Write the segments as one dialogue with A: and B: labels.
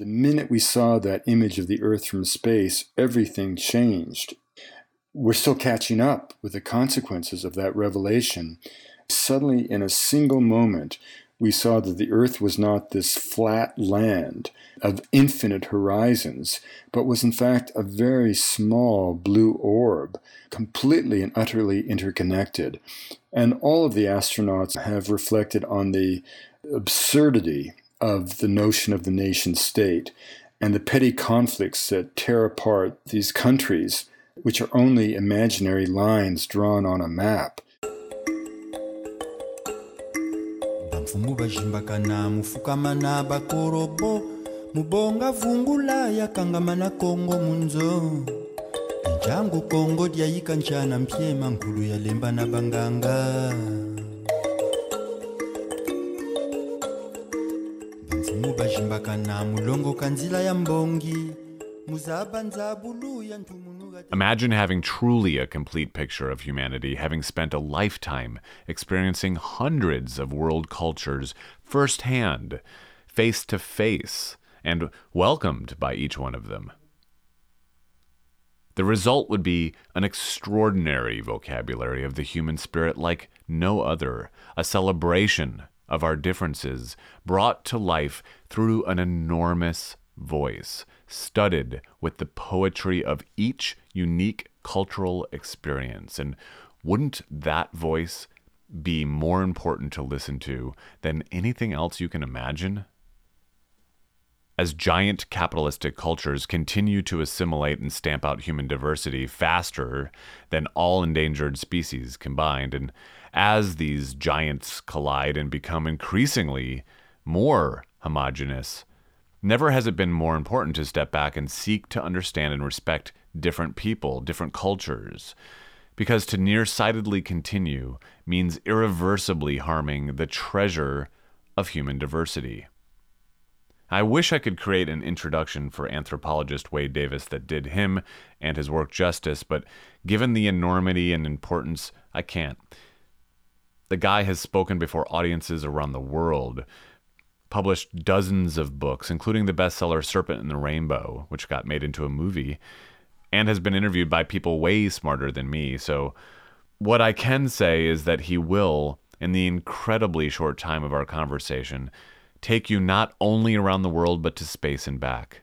A: The minute we saw that image of the Earth from space, everything changed. We're still catching up with the consequences of that revelation. Suddenly, in a single moment, we saw that the earth was not this flat land of infinite horizons, but was in fact a very small blue orb, completely and utterly interconnected. And all of the astronauts have reflected on the absurdity of the notion of the nation state and the petty conflicts that tear apart these countries, which are only imaginary lines drawn on a map.
B: mubonga vungula yakangamana kongo munzo kongo mpyema nkulu na banganga
C: Imagine having truly a complete picture of humanity, having spent a lifetime experiencing hundreds of world cultures firsthand, face to face, and welcomed by each one of them. The result would be an extraordinary vocabulary of the human spirit like no other, a celebration of our differences brought to life through an enormous voice, studded with the poetry of each unique cultural experience. And wouldn't that voice be more important to listen to than anything else you can imagine? As giant capitalistic cultures continue to assimilate and stamp out human diversity faster than all endangered species combined, and as these giants collide and become increasingly more homogenous, Never has it been more important to step back and seek to understand and respect different people, different cultures. Because to nearsightedly continue means irreversibly harming the treasure of human diversity. I wish I could create an introduction for anthropologist Wade Davis that did him and his work justice, but given the enormity and importance, I can't. The guy has spoken before audiences around the world, published dozens of books, including the bestseller Serpent and the Rainbow, which got made into a movie, and has been interviewed by people way smarter than me. So, what I can say is that he will, in the incredibly short time of our conversation, take you not only around the world but to space and back.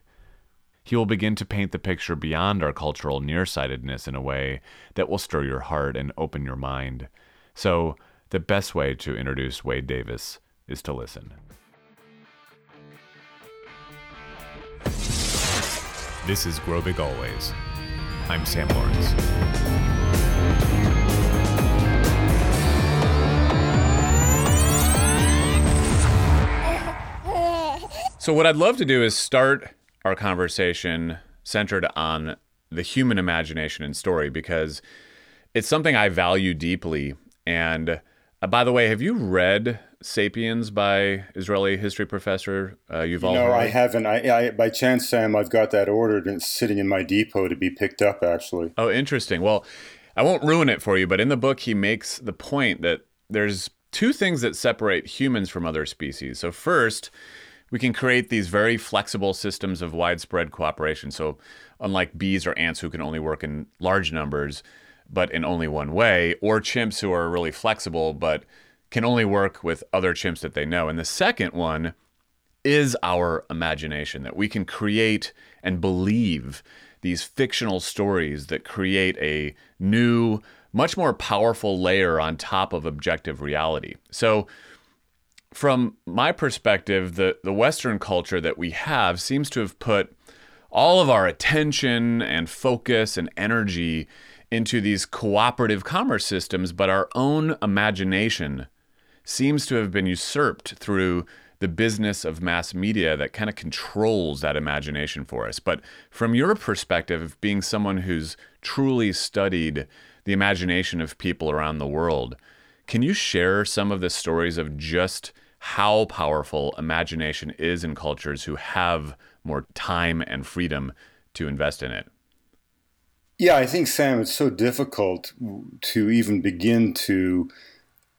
C: He will begin to paint the picture beyond our cultural nearsightedness in a way that will stir your heart and open your mind. So, the best way to introduce Wade Davis is to listen. This is Grow Big Always. I'm Sam Lawrence. So, what I'd love to do is start our conversation centered on the human imagination and story because it's something I value deeply. And uh, by the way, have you read *Sapiens* by Israeli history professor uh, Yuval?
A: No? I haven't. I, I, by chance, Sam, I've got that ordered and it's sitting in my depot to be picked up. Actually,
C: Oh, interesting. Well, I won't ruin it for you, but in the book, he makes the point that there's two things that separate humans from other species. So, first, we can create these very flexible systems of widespread cooperation. So, unlike bees or ants who can only work in large numbers, but in only one way, or chimps who are really flexible, but can only work with other chimps that they know. And the second one is our imagination that we can create and believe these fictional stories that create a new, much more powerful layer on top of objective reality. So, from my perspective, the, the Western culture that we have seems to have put all of our attention and focus and energy into these cooperative commerce systems, but our own imagination seems to have been usurped through the business of mass media that kind of controls that imagination for us. But from your perspective, being someone who's truly studied the imagination of people around the world, can you share some of the stories of just how powerful imagination is in cultures who have more time and freedom to invest in it?
A: Yeah, I think Sam, it's so difficult to even begin to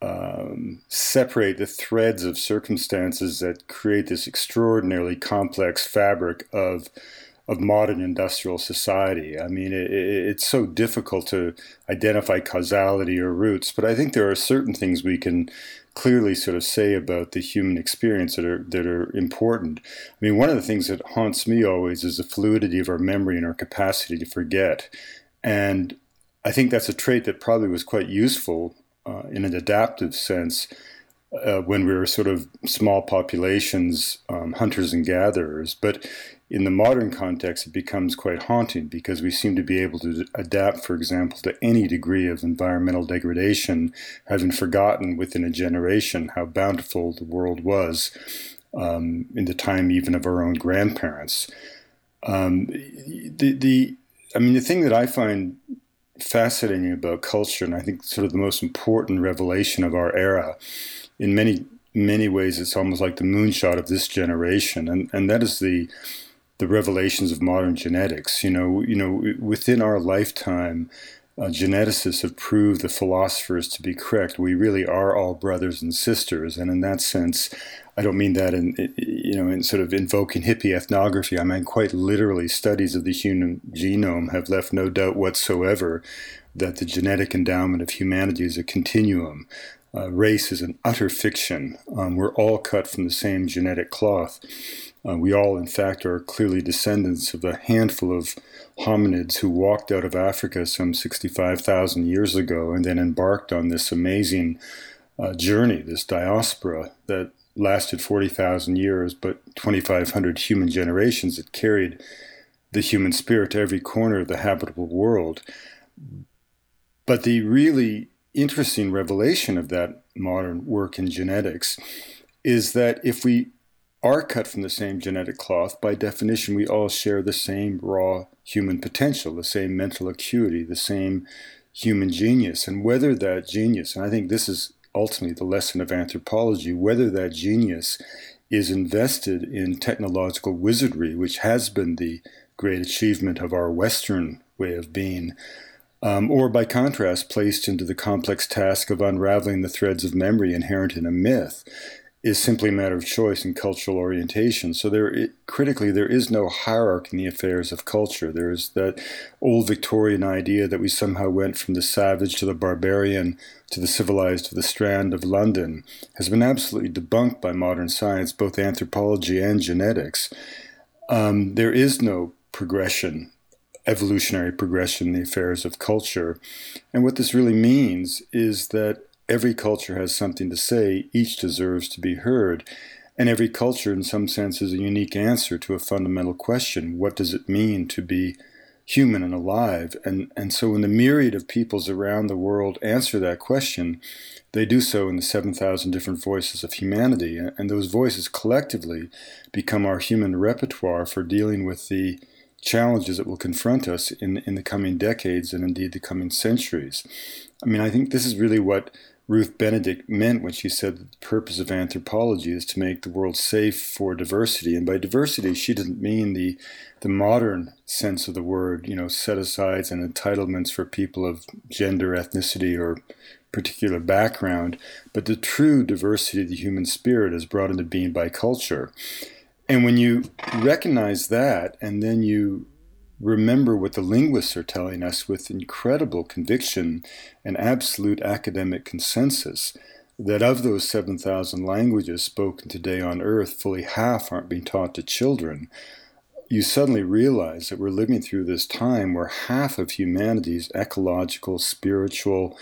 A: um, separate the threads of circumstances that create this extraordinarily complex fabric of of modern industrial society. I mean, it, it, it's so difficult to identify causality or roots, but I think there are certain things we can clearly sort of say about the human experience that are that are important. I mean, one of the things that haunts me always is the fluidity of our memory and our capacity to forget, and I think that's a trait that probably was quite useful uh, in an adaptive sense uh, when we were sort of small populations, um, hunters and gatherers. But in the modern context, it becomes quite haunting because we seem to be able to adapt, for example, to any degree of environmental degradation, having forgotten within a generation how bountiful the world was um, in the time even of our own grandparents. Um, the, the, I mean, the thing that I find fascinating about culture, and I think sort of the most important revelation of our era, in many many ways, it's almost like the moonshot of this generation, and and that is the the revelations of modern genetics. You know, you know, within our lifetime, uh, geneticists have proved the philosophers to be correct. We really are all brothers and sisters, and in that sense, I don't mean that in you know in sort of invoking hippie ethnography. I mean quite literally, studies of the human genome have left no doubt whatsoever that the genetic endowment of humanity is a continuum. Uh, race is an utter fiction. Um, we're all cut from the same genetic cloth. Uh, we all, in fact, are clearly descendants of a handful of hominids who walked out of Africa some 65,000 years ago and then embarked on this amazing uh, journey, this diaspora that lasted 40,000 years, but 2,500 human generations that carried the human spirit to every corner of the habitable world. But the really interesting revelation of that modern work in genetics is that if we are cut from the same genetic cloth, by definition, we all share the same raw human potential, the same mental acuity, the same human genius. And whether that genius, and I think this is ultimately the lesson of anthropology, whether that genius is invested in technological wizardry, which has been the great achievement of our Western way of being, um, or by contrast, placed into the complex task of unraveling the threads of memory inherent in a myth is simply a matter of choice and cultural orientation. So there, it, critically, there is no hierarchy in the affairs of culture. There is that old Victorian idea that we somehow went from the savage to the barbarian to the civilized to the strand of London has been absolutely debunked by modern science, both anthropology and genetics. Um, there is no progression evolutionary progression in the affairs of culture. And what this really means is that every culture has something to say, each deserves to be heard. And every culture, in some sense, is a unique answer to a fundamental question what does it mean to be human and alive? And, and so, when the myriad of peoples around the world answer that question, they do so in the 7,000 different voices of humanity. And those voices collectively become our human repertoire for dealing with the challenges that will confront us in, in the coming decades and indeed the coming centuries. I mean, I think this is really what Ruth Benedict meant when she said that the purpose of anthropology is to make the world safe for diversity. And by diversity, she didn't mean the the modern sense of the word, you know, set asides and entitlements for people of gender, ethnicity, or particular background, but the true diversity of the human spirit is brought into being by culture. And when you recognize that, and then you remember what the linguists are telling us with incredible conviction and absolute academic consensus that of those 7,000 languages spoken today on earth, fully half aren't being taught to children. You suddenly realize that we're living through this time where half of humanity's ecological, spiritual,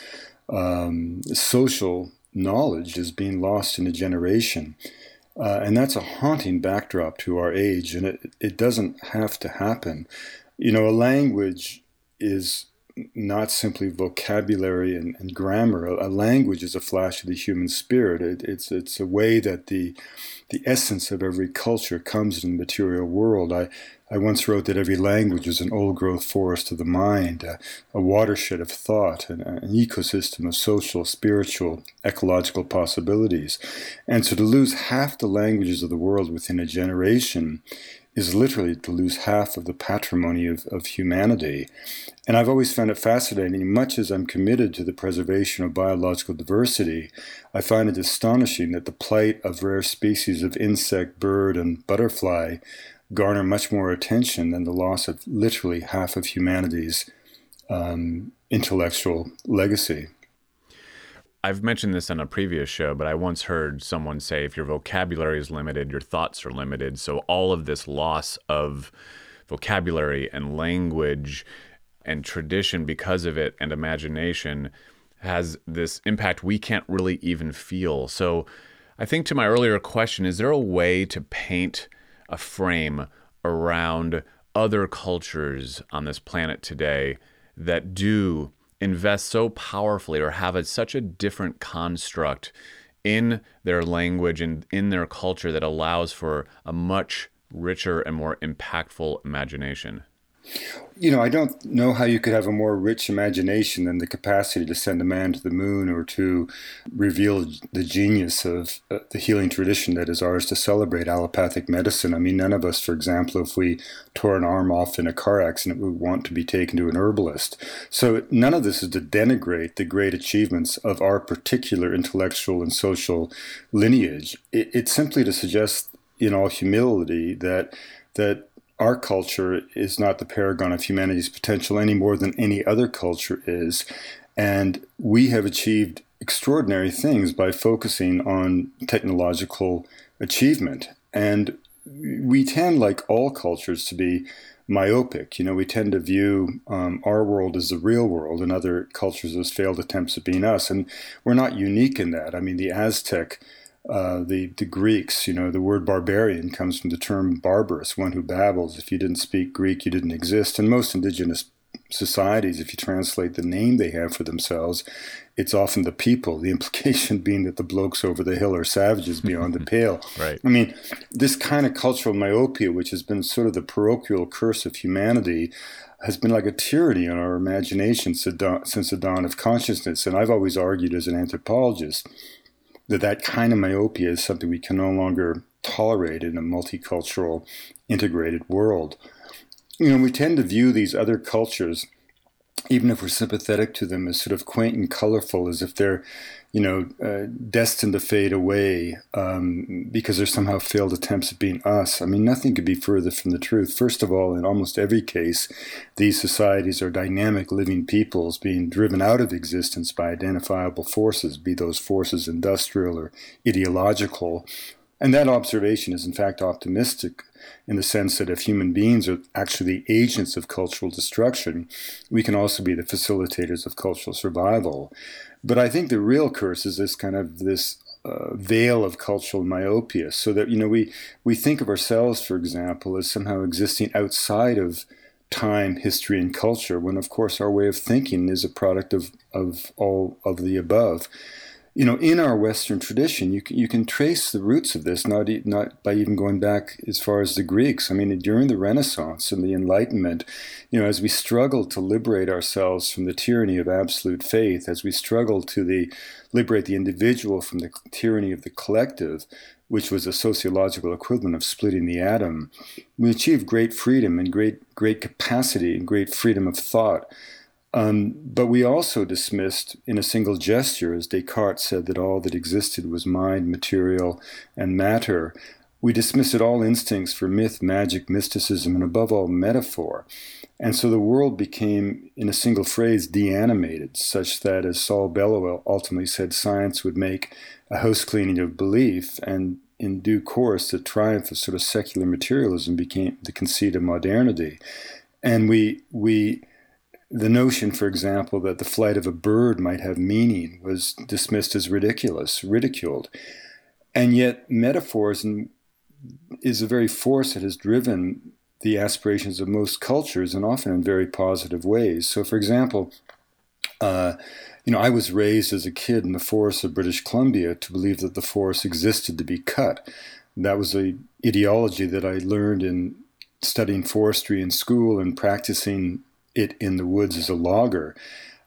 A: um, social knowledge is being lost in a generation. Uh, and that's a haunting backdrop to our age, and it, it doesn't have to happen. You know, a language is not simply vocabulary and, and grammar. A, a, language is a flash of the human spirit. It, it's it's a way that the the essence of every culture comes in the material world. I, I once wrote that every language is an old growth forest of the mind, a, a watershed of thought, an, an ecosystem of social, spiritual, ecological possibilities. And so to lose half the languages of the world within a generation is literally to lose half of the patrimony of, of humanity. And I've always found it fascinating. Much as I'm committed to the preservation of biological diversity, I find it astonishing that the plight of rare species of insect, bird, and butterfly garner much more attention than the loss of literally half of humanity's um, intellectual legacy.
C: I've mentioned this on a previous show, but I once heard someone say if your vocabulary is limited, your thoughts are limited. So all of this loss of vocabulary and language and tradition because of it and imagination has this impact we can't really even feel. So I think to my earlier question, is there a way to paint a frame around other cultures on this planet today that do invest so powerfully or have a, such a different construct in their language and in their culture that allows for a much richer and more impactful imagination?
A: You know, I don't know how you could have a more rich imagination than the capacity to send a man to the moon or to reveal the genius of uh, the healing tradition that is ours to celebrate allopathic medicine. I mean, none of us, for example, if we tore an arm off in a car accident, would want to be taken to an herbalist. So, none of this is to denigrate the great achievements of our particular intellectual and social lineage. It, it's simply to suggest, in all humility, that that our culture is not the paragon of humanity's potential any more than any other culture is. And we have achieved extraordinary things by focusing on technological achievement. And we tend, like all cultures, to be myopic. You know, we tend to view um, our world as the real world and other cultures as failed attempts at being us. And we're not unique in that. I mean, the Aztec uh, the, the Greeks, you know, the word barbarian comes from the term barbaros, one who babbles. If you didn't speak Greek, you didn't exist. And most indigenous societies, if you translate the name they have for themselves, it's often the people, the implication being that the blokes over the hill are savages beyond the pale.
C: Right.
A: I mean, this kind of cultural myopia, which has been sort of the parochial curse of humanity, has been like a tyranny on our imagination since the dawn of consciousness. And I've always argued as an anthropologist that that kind of myopia is something we can no longer tolerate in a multicultural, integrated world. You know, we tend to view these other cultures, even if we're sympathetic to them, as sort of quaint and colorful, as if they're you know, uh, destined to fade away um, because there's somehow failed attempts at being us. I mean, nothing could be further from the truth. First of all, in almost every case, these societies are dynamic living peoples being driven out of existence by identifiable forces, be those forces industrial or ideological. And that observation is, in fact, optimistic in the sense that if human beings are actually the agents of cultural destruction, we can also be the facilitators of cultural survival. But I think the real curse is this kind of this uh, veil of cultural myopia, so that you know we we think of ourselves, for example, as somehow existing outside of time, history, and culture, when of course our way of thinking is a product of of all of the above you know, in our Western tradition, you can, you can trace the roots of this, not, not by even going back as far as the Greeks. I mean, during the Renaissance and the Enlightenment, you know, as we struggled to liberate ourselves from the tyranny of absolute faith, as we struggled to the, liberate the individual from the tyranny of the collective, which was a sociological equivalent of splitting the atom, we achieved great freedom and great, great capacity and great freedom of thought um, but we also dismissed in a single gesture, as Descartes said that all that existed was mind, material, and matter. We dismissed all instincts for myth, magic, mysticism, and above all, metaphor. And so the world became, in a single phrase, deanimated, such that, as Saul Bellow ultimately said, science would make a house cleaning of belief. And in due course, the triumph of sort of secular materialism became the conceit of modernity. And we, we, the notion, for example, that the flight of a bird might have meaning was dismissed as ridiculous, ridiculed. And yet, metaphors is the very force that has driven the aspirations of most cultures and often in very positive ways. So, for example, uh, you know, I was raised as a kid in the forests of British Columbia to believe that the forest existed to be cut. That was a ideology that I learned in studying forestry in school and practicing it in the woods as a logger.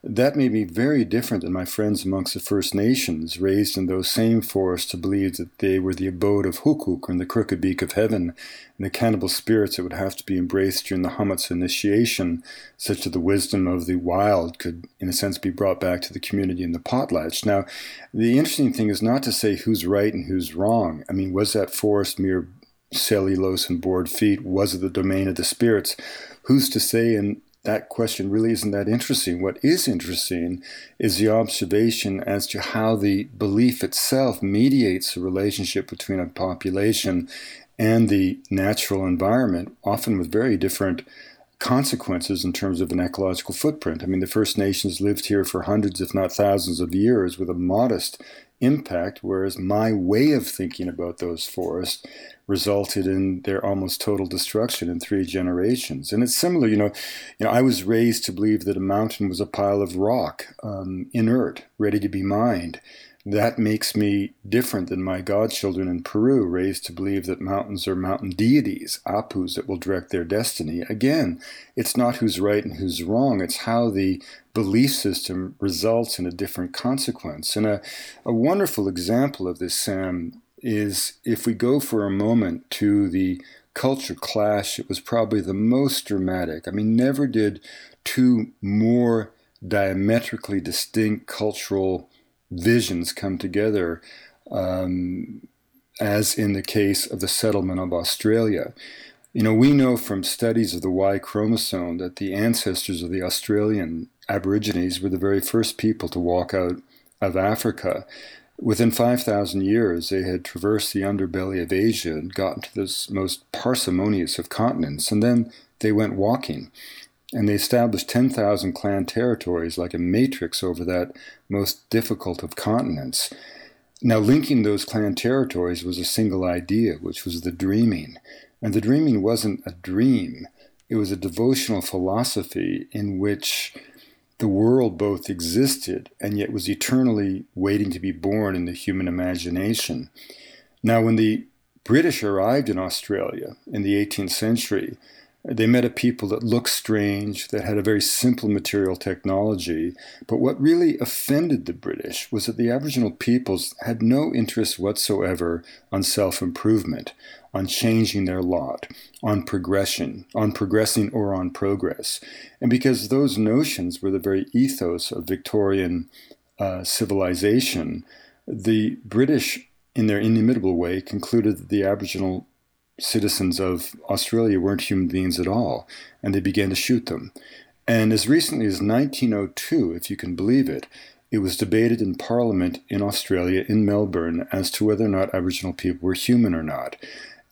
A: that may be very different than my friends amongst the First Nations, raised in those same forests to believe that they were the abode of Huxwhukw and the crooked beak of heaven, and the cannibal spirits that would have to be embraced during the Hamatsa initiation, such that the wisdom of the wild could, in a sense, be brought back to the community in the potlatch. Now, the interesting thing is not to say who's right and who's wrong. I mean, was that forest mere cellulose and board feet? Was it the domain of the spirits? Who's to say? And that question really isn't that interesting. What is interesting is the observation as to how the belief itself mediates the relationship between a population and the natural environment, often with very different consequences in terms of an ecological footprint. I mean, the First Nations lived here for hundreds, if not thousands, of years with a modest impact, whereas my way of thinking about those forests resulted in their almost total destruction in three generations. And it's similar, you know, you know, I was raised to believe that a mountain was a pile of rock, um, inert, ready to be mined that makes me different than my godchildren in Peru, raised to believe that mountains are mountain deities, apus that will direct their destiny. Again, it's not who's right and who's wrong, it's how the belief system results in a different consequence. And a, a wonderful example of this, Sam, is if we go for a moment to the culture clash, it was probably the most dramatic. I mean, never did two more diametrically distinct cultural visions come together, um, as in the case of the settlement of Australia. You know, we know from studies of the Y chromosome that the ancestors of the Australian Aborigines were the very first people to walk out of Africa. Within 5,000 years, they had traversed the underbelly of Asia and gotten to this most parsimonious of continents, and then they went walking and they established 10,000 clan territories like a matrix over that most difficult of continents. Now, linking those clan territories was a single idea, which was the dreaming. And the dreaming wasn't a dream, it was a devotional philosophy in which the world both existed and yet was eternally waiting to be born in the human imagination. Now, when the British arrived in Australia in the 18th century, they met a people that looked strange, that had a very simple material technology. But what really offended the British was that the Aboriginal peoples had no interest whatsoever on self improvement, on changing their lot, on progression, on progressing or on progress. And because those notions were the very ethos of Victorian uh, civilization, the British, in their inimitable way, concluded that the Aboriginal citizens of Australia weren't human beings at all, and they began to shoot them. And as recently as 1902, if you can believe it, it was debated in Parliament in Australia, in Melbourne, as to whether or not Aboriginal people were human or not.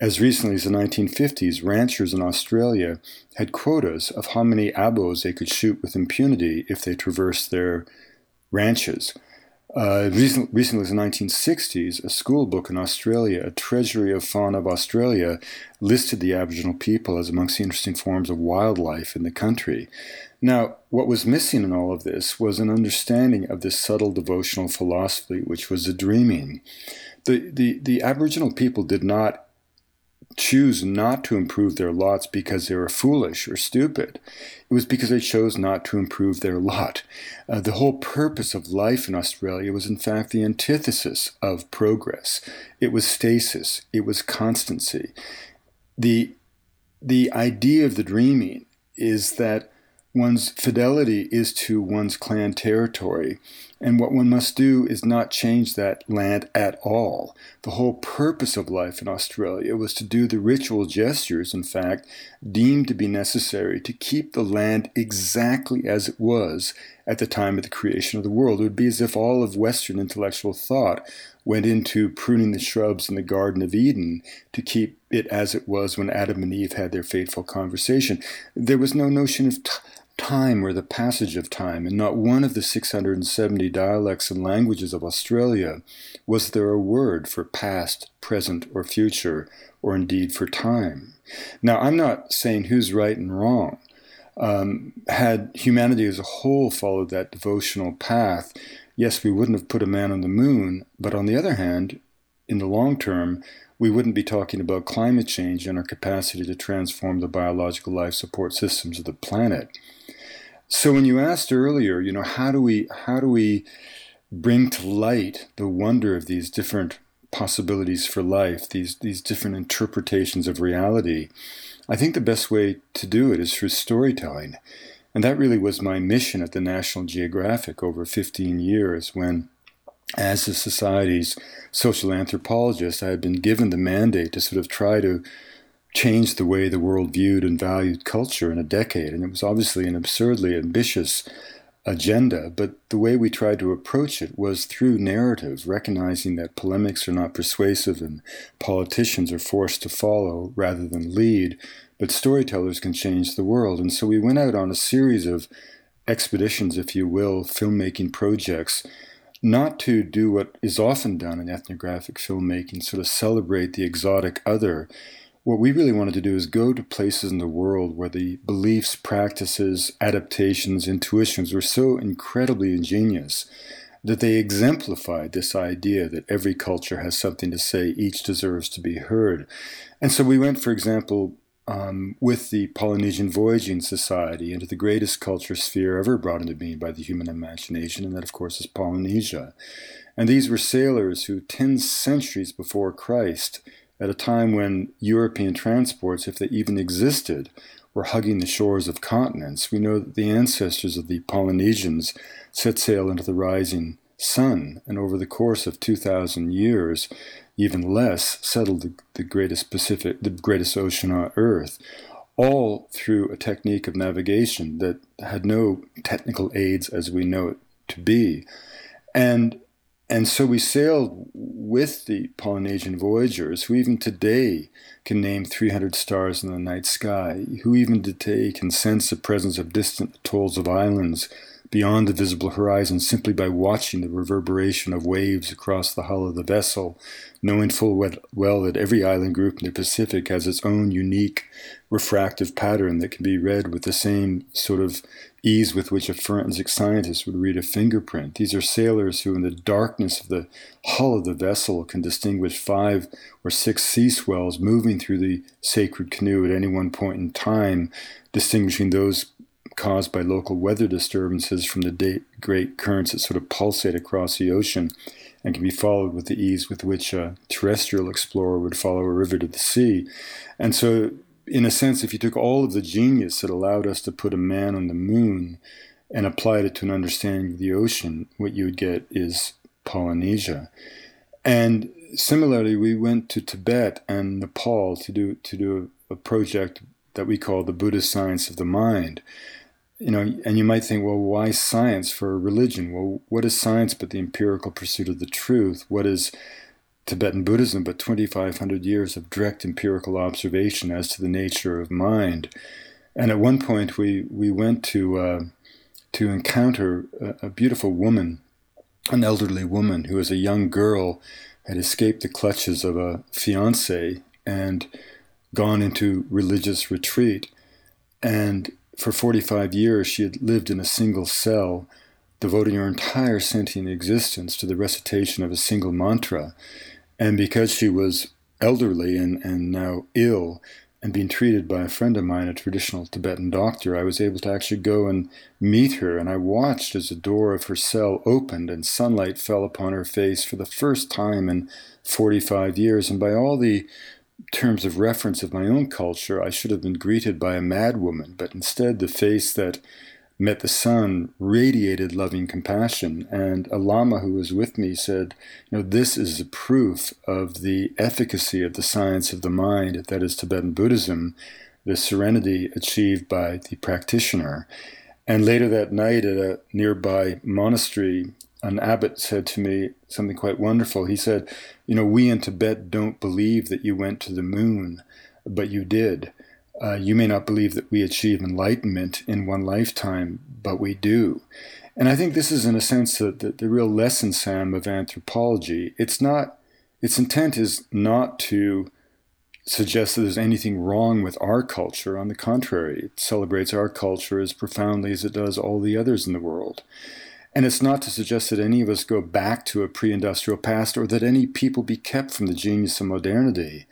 A: As recently as the 1950s, ranchers in Australia had quotas of how many abos they could shoot with impunity if they traversed their ranches. Uh, recent, recently, in the 1960s, a school book in Australia, A Treasury of Fauna of Australia, listed the Aboriginal people as amongst the interesting forms of wildlife in the country. Now, what was missing in all of this was an understanding of this subtle devotional philosophy, which was the dreaming. The, the, the Aboriginal people did not choose not to improve their lots because they were foolish or stupid. It was because they chose not to improve their lot. Uh, the whole purpose of life in Australia was, in fact, the antithesis of progress. It was stasis, it was constancy. The, the idea of the dreaming is that one's fidelity is to one's clan territory. And what one must do is not change that land at all. The whole purpose of life in Australia was to do the ritual gestures, in fact, deemed to be necessary to keep the land exactly as it was at the time of the creation of the world. It would be as if all of Western intellectual thought went into pruning the shrubs in the Garden of Eden to keep it as it was when Adam and Eve had their fateful conversation. There was no notion of t- time or the passage of time. In not one of the 670 dialects and languages of Australia was there a word for past, present, or future, or indeed for time. Now, I'm not saying who's right and wrong. Um, had humanity as a whole followed that devotional path, yes, we wouldn't have put a man on the moon, but on the other hand, in the long term, we wouldn't be talking about climate change and our capacity to transform the biological life support systems of the planet. So when you asked earlier, you know, how do we how do we bring to light the wonder of these different possibilities for life, these these different interpretations of reality? I think the best way to do it is through storytelling. And that really was my mission at the National Geographic over 15 years when as the society's social anthropologist, I had been given the mandate to sort of try to change the way the world viewed and valued culture in a decade. And it was obviously an absurdly ambitious agenda, but the way we tried to approach it was through narrative, recognizing that polemics are not persuasive and politicians are forced to follow rather than lead, but storytellers can change the world. And so we went out on a series of expeditions, if you will, filmmaking projects not to do what is often done in ethnographic filmmaking, sort of celebrate the exotic other. What we really wanted to do is go to places in the world where the beliefs, practices, adaptations, intuitions were so incredibly ingenious that they exemplified this idea that every culture has something to say, each deserves to be heard. And so we went, for example, um, with the Polynesian Voyaging Society into the greatest culture sphere ever brought into being by the human imagination, and that, of course, is Polynesia. And these were sailors who, 10 centuries before Christ, at a time when European transports, if they even existed, were hugging the shores of continents, we know that the ancestors of the Polynesians set sail into the rising sun, and over the course of 2,000 years, even less, settled the, the greatest Pacific, the greatest ocean on Earth, all through a technique of navigation that had no technical aids as we know it to be. And and so we sailed with the Polynesian voyagers, who even today can name 300 stars in the night sky, who even today can sense the presence of distant atolls of islands beyond the visible horizon simply by watching the reverberation of waves across the hull of the vessel, knowing full well that every island group in the Pacific has its own unique refractive pattern that can be read with the same sort of ease with which a forensic scientist would read a fingerprint. These are sailors who, in the darkness of the hull of the vessel, can distinguish five or six sea swells moving through the sacred canoe at any one point in time, distinguishing those caused by local weather disturbances from the great currents that sort of pulsate across the ocean and can be followed with the ease with which a terrestrial explorer would follow a river to the sea. And so, in a sense, if you took all of the genius that allowed us to put a man on the moon and applied it to an understanding of the ocean, what you would get is Polynesia. And similarly, we went to Tibet and Nepal to do to do a project that we call the Buddhist science of the mind you know, and you might think, well, why science for a religion? Well, what is science but the empirical pursuit of the truth? What is Tibetan Buddhism but 2,500 years of direct empirical observation as to the nature of mind? And at one point, we we went to uh, to encounter a, a beautiful woman, an elderly woman who, as a young girl, had escaped the clutches of a fiance and gone into religious retreat. And for 45 years, she had lived in a single cell, devoting her entire sentient existence to the recitation of a single mantra. And because she was elderly and, and now ill, and being treated by a friend of mine, a traditional Tibetan doctor, I was able to actually go and meet her. And I watched as the door of her cell opened and sunlight fell upon her face for the first time in 45 years. And by all the terms of reference of my own culture, I should have been greeted by a madwoman, but instead the face that met the sun radiated loving compassion. And a lama who was with me said, You know, this is a proof of the efficacy of the science of the mind, that is Tibetan Buddhism, the serenity achieved by the practitioner. And later that night at a nearby monastery, an abbot said to me something quite wonderful. He said, You know, we in Tibet don't believe that you went to the moon, but you did. Uh, you may not believe that we achieve enlightenment in one lifetime, but we do. And I think this is, in a sense, the, the, the real lesson, Sam, of anthropology. It's not, its intent is not to suggest that there's anything wrong with our culture. On the contrary, it celebrates our culture as profoundly as it does all the others in the world. And it's not to suggest that any of us go back to a pre industrial past or that any people be kept from the genius of modernity.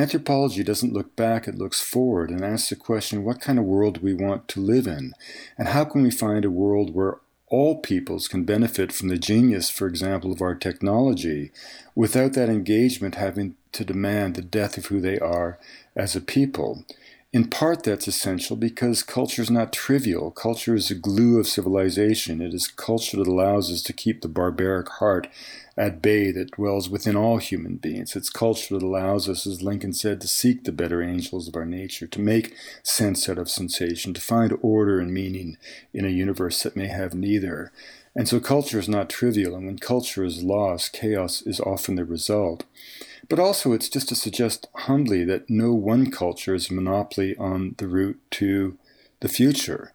A: Anthropology doesn't look back, it looks forward and asks the question what kind of world do we want to live in? And how can we find a world where all peoples can benefit from the genius, for example, of our technology without that engagement having to demand the death of who they are as a people? In part, that's essential because culture is not trivial. Culture is the glue of civilization. It is culture that allows us to keep the barbaric heart at bay that dwells within all human beings. It's culture that allows us, as Lincoln said, to seek the better angels of our nature, to make sense out of sensation, to find order and meaning in a universe that may have neither. And so culture is not trivial, and when culture is lost, chaos is often the result. But also, it's just to suggest humbly that no one culture is a monopoly on the route to the future.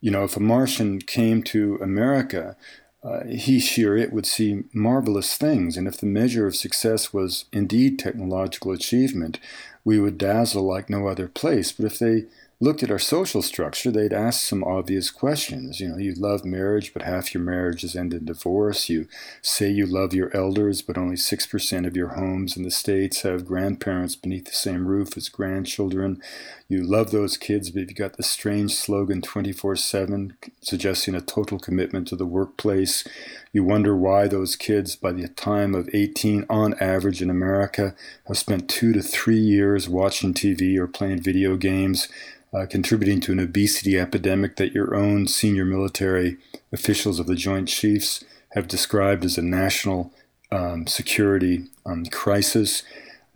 A: You know, if a Martian came to America, uh, he, she, or it would see marvelous things. And if the measure of success was indeed technological achievement, we would dazzle like no other place. But if they looked at our social structure, they'd ask some obvious questions. You know, you love marriage, but half your marriages end in divorce. You say you love your elders, but only 6% of your homes in the States have grandparents beneath the same roof as grandchildren. You love those kids, but you've got the strange slogan 24 7, suggesting a total commitment to the workplace. You wonder why those kids, by the time of 18, on average in America, have spent two to three years watching TV or playing video games uh, contributing to an obesity epidemic that your own senior military officials of the Joint Chiefs have described as a national um, security um, crisis.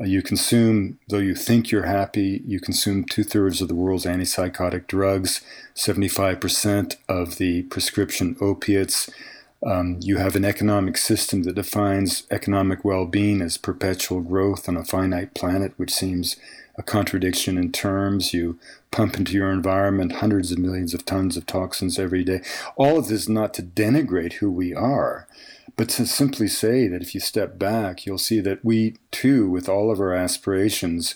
A: Uh, you consume, though you think you're happy, you consume two thirds of the world's antipsychotic drugs, 75% of the prescription opiates. Um, you have an economic system that defines economic well being as perpetual growth on a finite planet, which seems a contradiction in terms. You pump into your environment hundreds of millions of tons of toxins every day. All of this not to denigrate who we are, but to simply say that if you step back, you'll see that we too, with all of our aspirations,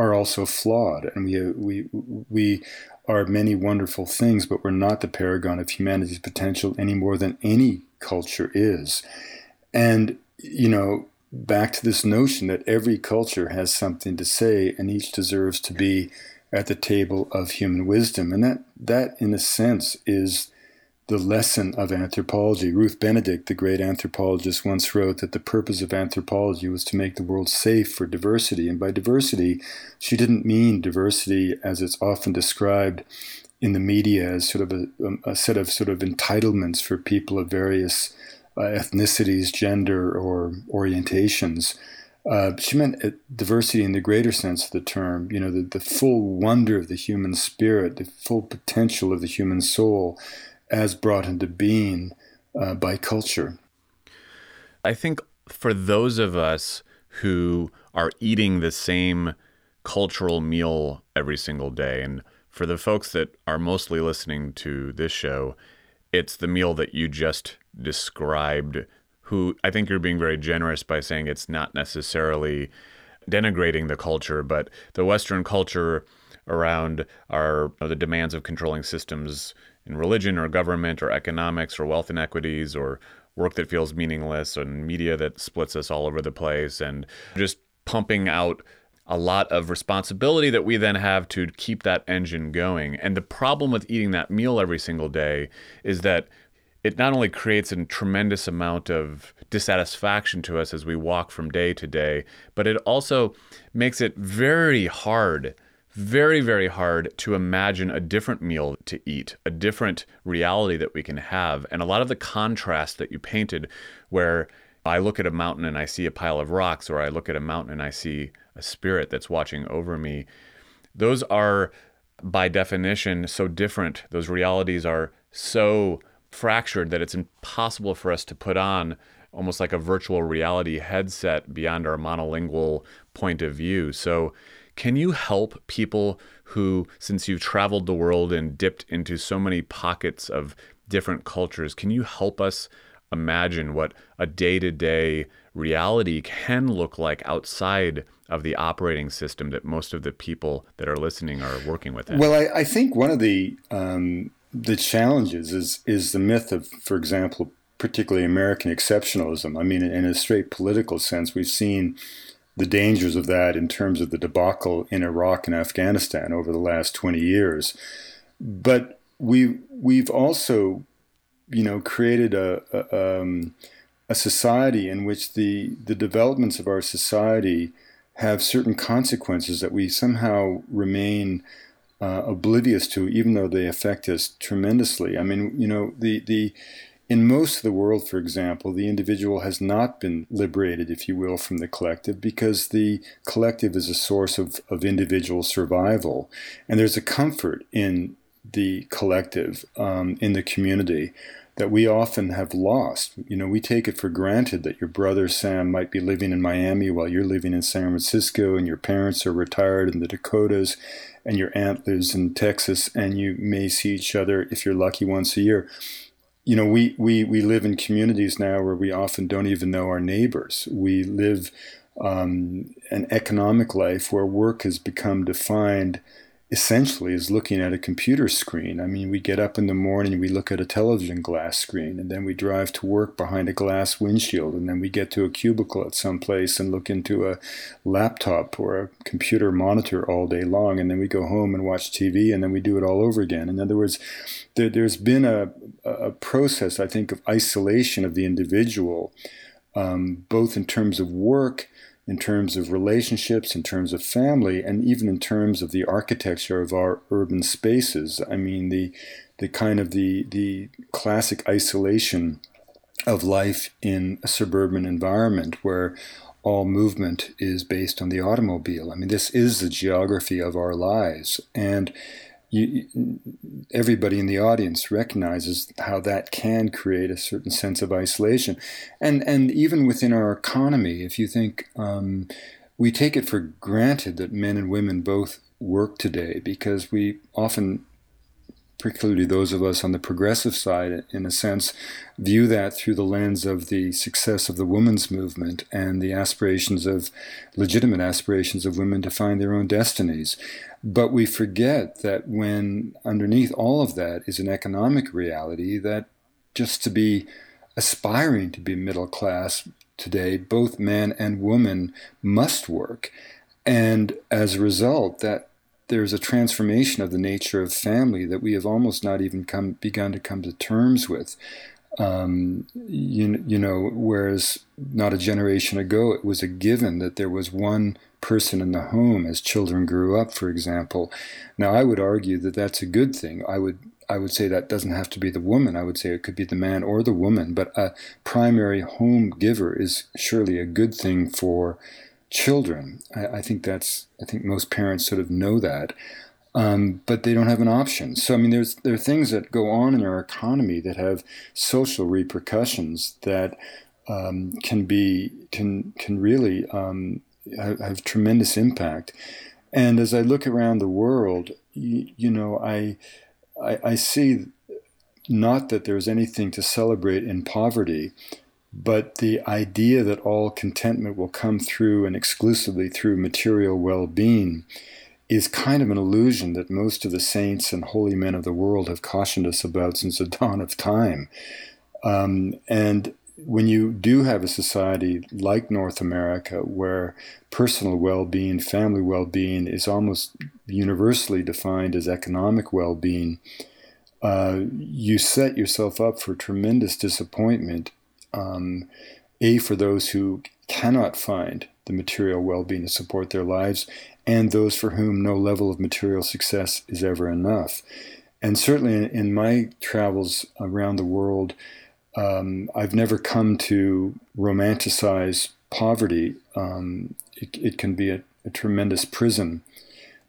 A: are also flawed, and we we we are many wonderful things, but we're not the paragon of humanity's potential any more than any culture is. And you know, back to this notion that every culture has something to say and each deserves to be at the table of human wisdom. And that, that in a sense, is the lesson of anthropology. Ruth Benedict, the great anthropologist, once wrote that the purpose of anthropology was to make the world safe for diversity. And by diversity, she didn't mean diversity as it's often described in the media as sort of a, a set of sort of entitlements for people of various uh, ethnicities, gender, or orientations. Uh, she meant uh, diversity in the greater sense of the term, you know, the, the full wonder of the human spirit, the full potential of the human soul as brought into being uh, by culture.
C: I think for those of us who are eating the same cultural meal every single day, and for the folks that are mostly listening to this show, it's the meal that you just described who I think you're being very generous by saying it's not necessarily denigrating the culture, but the Western culture around our the demands of controlling systems in religion or government or economics or wealth inequities or work that feels meaningless and media that splits us all over the place and just pumping out a lot of responsibility that we then have to keep that engine going. And the problem with eating that meal every single day is that it not only creates a tremendous amount of dissatisfaction to us as we walk from day to day, but it also makes it very hard, very, very hard to imagine a different meal to eat, a different reality that we can have. And a lot of the contrast that you painted, where I look at a mountain and I see a pile of rocks, or I look at a mountain and I see a spirit that's watching over me, those are by definition so different. Those realities are so fractured that it's impossible for us to put on almost like a virtual reality headset beyond our monolingual point of view. So, can you help people who, since you've traveled the world and dipped into so many pockets of different cultures, can you help us imagine what a day to day reality can look like outside of the operating system that most of the people that are listening are working with?
A: Well, I, I think one of the um, the challenges is is the myth of, for example, particularly American exceptionalism. I mean, in a straight political sense, we've seen the dangers of that in terms of the debacle in Iraq and Afghanistan over the last 20 years. But we we've also, you know, created a a, um, a society in which the the developments of our society have certain consequences that we somehow remain uh, oblivious to, even though they affect us tremendously. I mean, you know, the the in most of the world, for example, the individual has not been liberated, if you will, from the collective because the collective is a source of, of individual survival. And there's a comfort in the collective, um, in the community, that we often have lost. You know, we take it for granted that your brother Sam might be living in Miami while you're living in San Francisco, and your parents are retired in the Dakotas, and your aunt lives in Texas, and you may see each other if you're lucky once a year. You know, we, we, we live in communities now where we often don't even know our neighbors. We live um, an economic life where work has become defined essentially is looking at a computer screen. I mean, we get up in the morning, we look at a television glass screen, and then we drive to work behind a glass windshield, and then we get to a cubicle at some place and look into a laptop or a computer monitor all day long, and then we go home and watch TV, and then we do it all over again. In other words, there, has been a, a process, I think, of isolation of the individual, um, both in terms of work in terms of relationships, in terms of family, and even in terms of the architecture of our urban spaces. I mean, the the kind of the the classic isolation of life in a suburban environment where all movement is based on the automobile. I mean, this is the geography of our lives, and you, everybody in the audience recognizes how that can create a certain sense of isolation, and and even within our economy, if you think um, we take it for granted that men and women both work today because we often particularly those of us on the progressive side, in a sense, view that through the lens of the success of the women's movement and the aspirations of legitimate aspirations of women to find their own destinies. But we forget that when underneath all of that is an economic reality, that just to be aspiring to be middle class today, both man and woman must work. And as a result, that there's a transformation of the nature of family that we have almost not even come begun to come to terms with. Um, you, you know, whereas not a generation ago, it was a given that there was one person in the home as children grew up, for example. Now, I would argue that that's a good thing. I would I would say that doesn't have to be the woman. I would say it could be the man or the woman. But a primary home giver is surely a good thing for children. I, I think that's I think most parents sort of know that. Um, but they don't have an option. So I mean, there's there are things that go on in our economy that have social repercussions that um, can be can can really um, have, have, tremendous impact. And as I look around the world, you, you know, I, I I see not that there's anything to celebrate in poverty, but the idea that all contentment will come through and exclusively through material well being is kind of an illusion that most of the saints and holy men of the world have cautioned us about since the dawn of time. Um, and when you do have a society like North America, where personal well being, family well being is almost universally defined as economic well being, uh, you set yourself up for tremendous disappointment um, A, for those who cannot find the material well being to support their lives, and those for whom no level of material success is ever enough. And certainly in, in my travels around the world, um, I've never come to romanticize poverty. Um, it, it, can be a, a tremendous prison.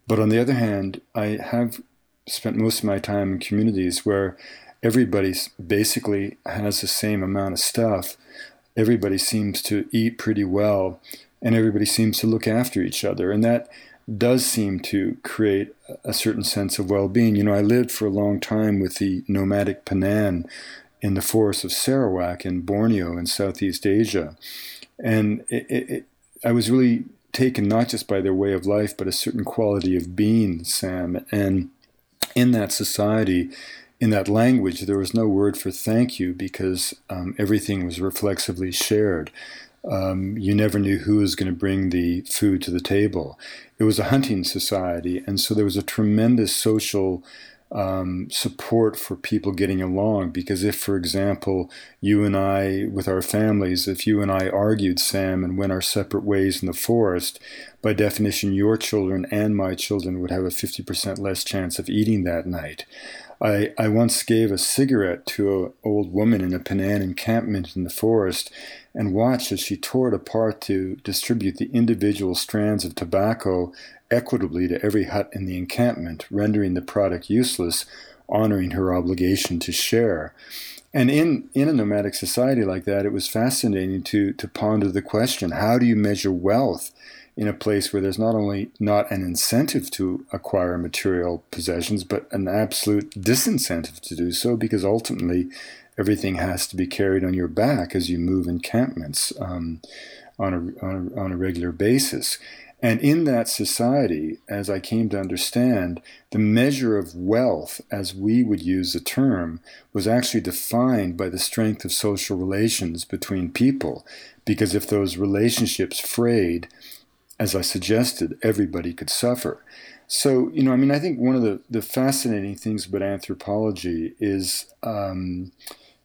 A: But on the other hand, I have spent most of my time in communities where everybody basically has the same amount of stuff. Everybody seems to eat pretty well, and everybody seems to look after each other. And that does seem to create a certain sense of well being. You know, I lived for a long time with the nomadic Penan in the forests of Sarawak in Borneo in Southeast Asia. And it, it, I was really taken not just by their way of life, but a certain quality of being, Sam. And in that society, in that language, there was no word for thank you because um, everything was reflexively shared. Um, you never knew who was going to bring the food to the table. It was a hunting society, and so there was a tremendous social um, support for people getting along. Because if, for example, you and I, with our families, if you and I argued, Sam, and went our separate ways in the forest, by definition, your children and my children would have a 50% less chance of eating that night. I, I once gave a cigarette to an old woman in a Penan encampment in the forest and watched as she tore it apart to distribute the individual strands of tobacco equitably to every hut in the encampment, rendering the product useless, honoring her obligation to share. And in, in a nomadic society like that, it was fascinating to, to ponder the question how do you measure wealth in a place where there's not only not an incentive to acquire material possessions, but an absolute disincentive to do so because ultimately everything has to be carried on your back as you move encampments um, on, a, on, a, on a regular basis. And in that society, as I came to understand, the measure of wealth, as we would use the term, was actually defined by the strength of social relations between people. Because if those relationships frayed, as I suggested, everybody could suffer. So, you know, I mean, I think one of the, the fascinating things about anthropology is um,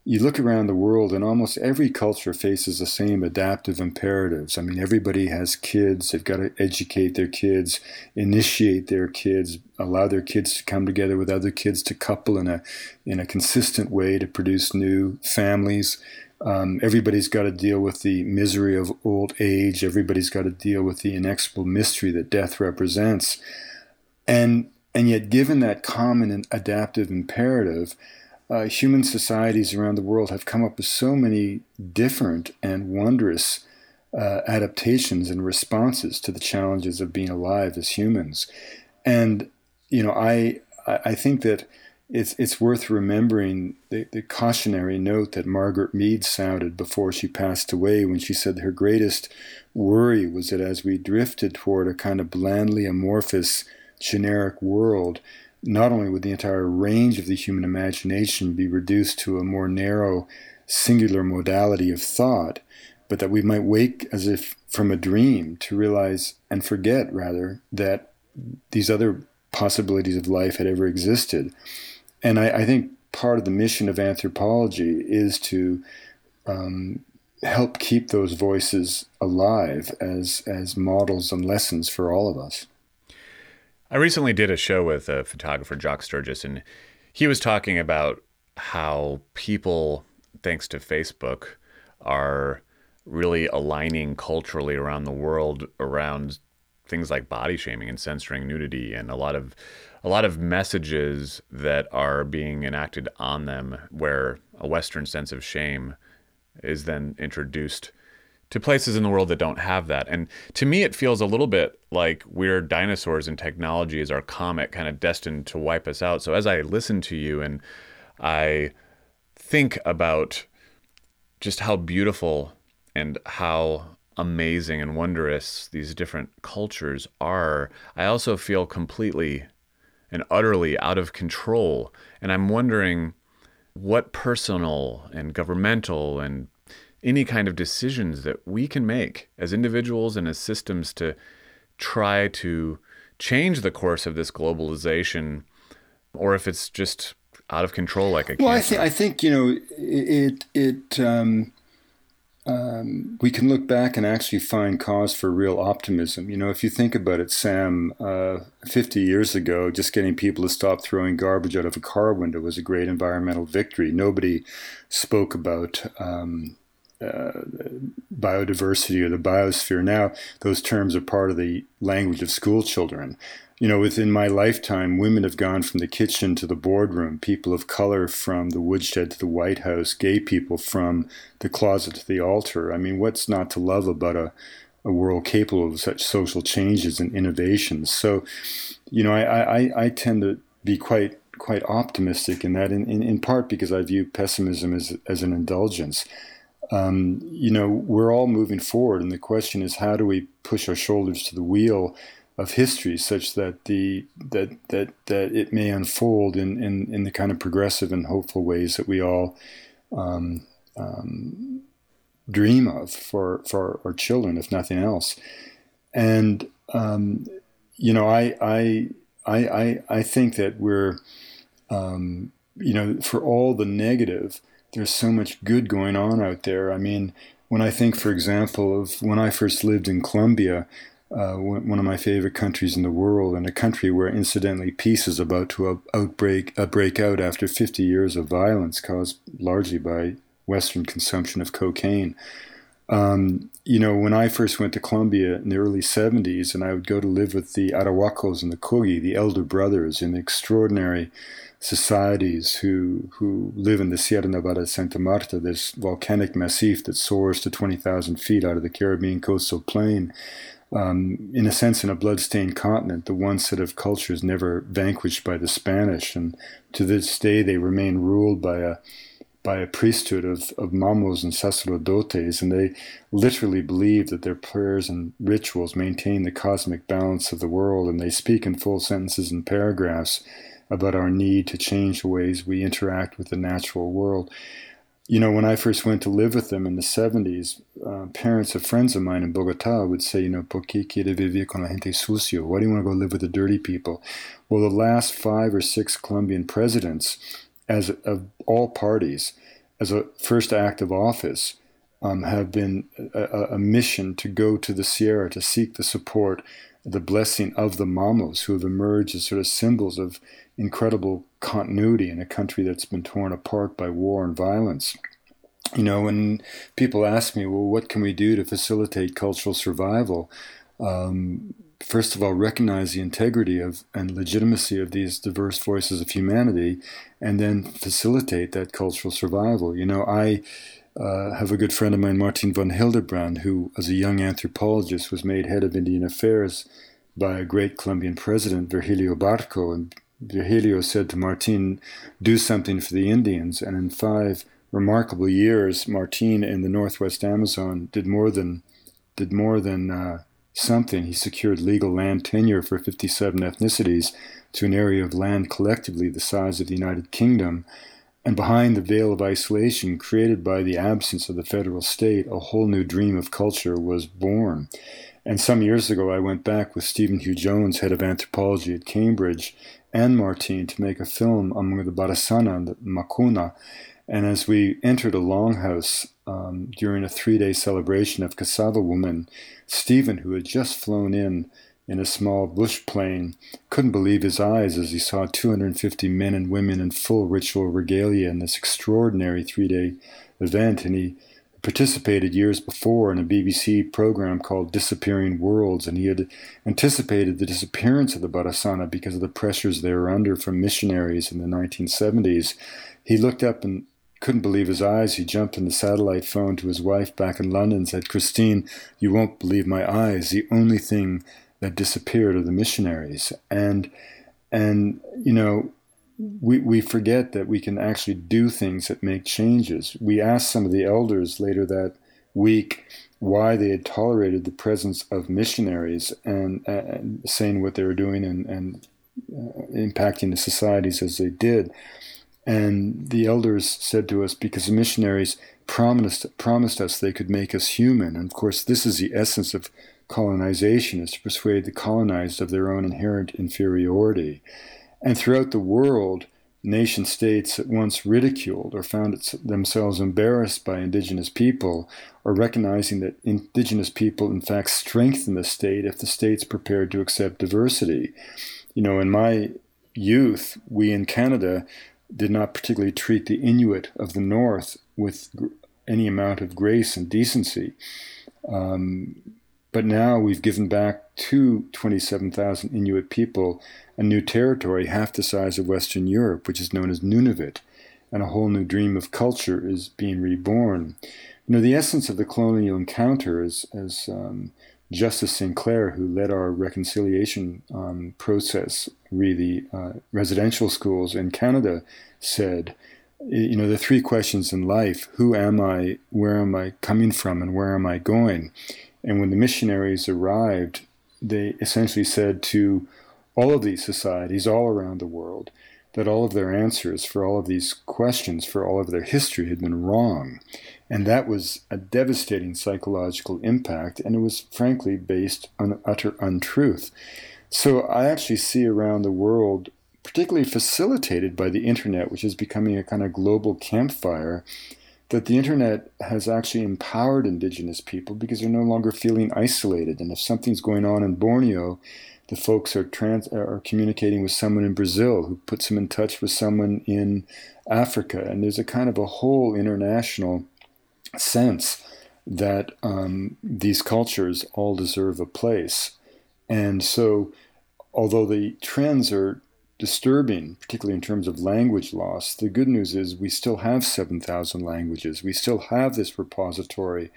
A: you look around the world and almost every culture faces the same adaptive imperatives. I mean, everybody has kids, they've got to educate their kids, initiate their kids, allow their kids to come together with other kids to couple in a, in a consistent way to produce new families. Um, everybody's got to deal with the misery of old age. Everybody's got to deal with the inexorable mystery that death represents. And, and yet, given that common and adaptive imperative, uh, human societies around the world have come up with so many different and wondrous uh, adaptations and responses to the challenges of being alive as humans. And you know, I I think that it's it's worth remembering the, the cautionary note that Margaret Mead sounded before she passed away when she said her greatest worry was that as we drifted toward a kind of blandly amorphous generic world, not only would the entire range of the human imagination be reduced to a more narrow, singular modality of thought, but that we might wake as if from a dream to realize and forget, rather, that these other possibilities of life had ever existed. And I, I think part of the mission of anthropology is to um, help keep those voices alive as, as models and lessons for all of us.
C: I recently did a show with a photographer, Jock Sturges, and he was talking about how people, thanks to Facebook, are really aligning culturally around the world around things like body shaming and censoring nudity and a lot of a lot of messages that are being enacted on them where a western sense of shame is then introduced to places in the world that don't have that. And to me, it feels a little bit like we're dinosaurs and technology is our comet kind of destined to wipe us out. So as I listen to you and I think about just how beautiful and how amazing and wondrous these different cultures are, I also feel completely and utterly out of control. And I'm wondering what personal and governmental and any kind of decisions that we can make as individuals and as systems to try to change the course of this globalization, or if it's just out of control like a
A: well, I think I think you know it it. Um, um, we can look back and actually find cause for real optimism. You know, if you think about it, Sam, uh, 50 years ago, just getting people to stop throwing garbage out of a car window was a great environmental victory. Nobody spoke about um, uh, biodiversity or the biosphere. Now, those terms are part of the language of school children. You know, within my lifetime, women have gone from the kitchen to the boardroom, people of color from the woodshed to the White House, gay people from the closet to the altar. I mean, what's not to love about a, a world capable of such social changes and innovations? So, you know, I, I, I tend to be quite quite optimistic in that, in, in, in part because I view pessimism as, as an indulgence um, you know, we're all moving forward, and the question is, how do we push our shoulders to the wheel of history such that the that that that it may unfold in in, in the kind of progressive and hopeful ways that we all um, um, dream of for, for our children, if nothing else. And, um, you know, I, I, I, I, think that we're, um, you know, for all the negative, there's so much good going on out there. I mean, when I think, for example, of when I first lived in Colombia, uh, one of my favorite countries in the world, and a country where, incidentally, peace is about to outbreak uh, break out after 50 years of violence caused largely by Western consumption of cocaine. Um, you know, when I first went to Colombia in the early 70s, and I would go to live with the Arhuacos and the Kogi, the elder brothers, in extraordinary societies who who live in the Sierra Nevada de Santa Marta, this volcanic massif that soars to 20,000 feet out of the Caribbean coastal plain. Um, in a sense, in a blood-stained continent, the one set of cultures never vanquished by the Spanish, and to this day they remain ruled by a by a priesthood of, of mamos and sacerdotes, and they literally believe that their prayers and rituals maintain the cosmic balance of the world, and they speak in full sentences and paragraphs about our need to change the ways we interact with the natural world. You know, when I first went to live with them in the 70s, uh, parents of friends of mine in Bogota would say, you know, ¿por qué quiere vivir con la gente sucio? Why do you want to go live with the dirty people? Well, the last five or six Colombian presidents, as of all parties, as a first act of office, um, have been a, a, mission to go to the Sierra to seek the support, the blessing of the Mamos, who have emerged as sort of symbols of incredible continuity in a country that's been torn apart by war and violence. You know, when people ask me, well, what can we do to facilitate cultural survival? Um, first of all, recognize the integrity of and legitimacy of these diverse voices of humanity, and then facilitate that cultural survival. You know, I uh, have a good friend of mine, Martin von Hildebrand, who, as a young anthropologist, was made head of Indian Affairs by a great Colombian president, Virgilio Barco, and Virgilio said to Martin, do something for the Indians. And in five remarkable years, Martin in the Northwest Amazon did more than did more than uh, something. He secured legal land tenure for 57 ethnicities to an area of land collectively the size of the United Kingdom. And behind the veil of isolation created by the absence of the federal state, a whole new dream of culture was born. And some years ago, I went back with Stephen Hugh Jones, head of anthropology at Cambridge, and Martin to make a film among the Barasana, and the Makuna. And as we entered a longhouse um, during a three day celebration of Cassava Woman, Stephen, who had just flown in in a small bush plane, couldn't believe his eyes as he saw 250 men and women in full ritual regalia in this extraordinary three day event. And he participated years before in a BBC program called Disappearing Worlds, and he had anticipated the disappearance of the Barasana because of the pressures they were under from missionaries in the 1970s. He looked up and couldn't believe his eyes. He jumped on the satellite phone to his wife back in London and said, Christine, you won't believe my eyes. The only thing that disappeared are the missionaries. And and you know, we, we forget that we can actually do things that make changes. We asked some of the elders later that week why they had tolerated the presence of missionaries and, and saying what they were doing and, and uh, impacting the societies as they did. And the elders said to us, because the missionaries promised, promised us they could make us human. And of course, this is the essence of colonization, is to persuade the colonized of their own inherent inferiority. And throughout the world, nation states at once ridiculed or found themselves embarrassed by indigenous people, or recognizing that indigenous people, in fact, strengthen the state if the state's prepared to accept diversity. You know, in my youth, we in Canada did not particularly treat the Inuit of the North with any amount of grace and decency. Um, but now we've given back to 27,000 Inuit people a new territory half the size of Western Europe, which is known as Nunavut, and a whole new dream of culture is being reborn. You know, the essence of the colonial encounter is, as um, Justice Sinclair, who led our reconciliation um, process, really uh, residential schools in Canada, said, you know, the three questions in life who am I, where am I coming from, and where am I going? And when the missionaries arrived, they essentially said to all of these societies all around the world that all of their answers for all of these questions, for all of their history, had been wrong. And that was a devastating psychological impact, and it was frankly based on utter untruth. So I actually see around the world, particularly facilitated by the internet, which is becoming a kind of global campfire, that the internet has actually empowered indigenous people because they're no longer feeling isolated. And if something's going on in Borneo, the folks are trans are communicating with someone in Brazil who puts them in touch with someone in Africa, and there's a kind of a whole international sense that um, these cultures all deserve a place, and so although the trends are disturbing, particularly in terms of language loss, the good news is we still have 7,000 languages. We still have this repository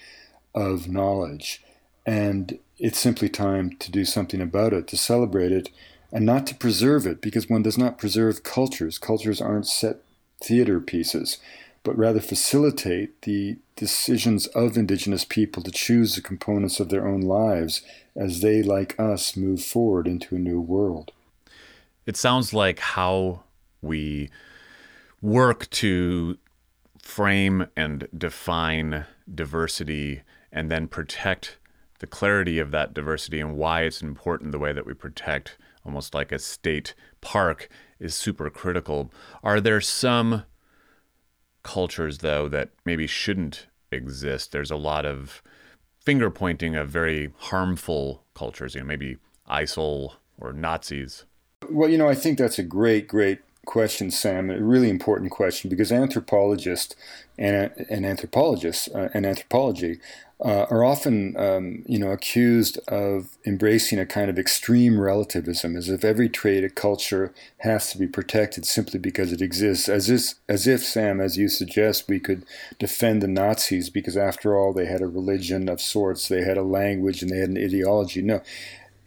A: of knowledge. And it's simply time to do something about it, to celebrate it, and not to preserve it, because one does not preserve cultures. Cultures aren't set theater pieces, but rather facilitate the decisions of Indigenous people to choose the components of their own lives as they, like us, move forward into a new world.
C: It sounds like how we work to frame and define diversity and then protect the clarity of that diversity and why it's important the way that we protect almost like a state park is super critical. Are there some cultures though that maybe shouldn't exist? There's a lot of finger pointing of very harmful cultures, you know, maybe ISIL or Nazis.
A: Well, you know, I think that's a great, great question, Sam. A really important question because anthropologists and, and anthropologists uh, and anthropology uh, are often, um, you know, accused of embracing a kind of extreme relativism, as if every trait of culture has to be protected simply because it exists. As if, as if, Sam, as you suggest, we could defend the Nazis because, after all, they had a religion of sorts, they had a language, and they had an ideology. No,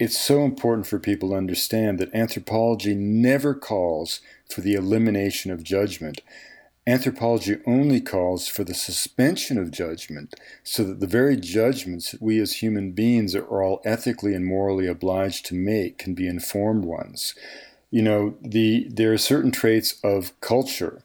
A: it's so important for people to understand that anthropology never calls for the elimination of judgment. Anthropology only calls for the suspension of judgment so that the very judgments that we as human beings are all ethically and morally obliged to make can be informed ones. You know, the, there are certain traits of culture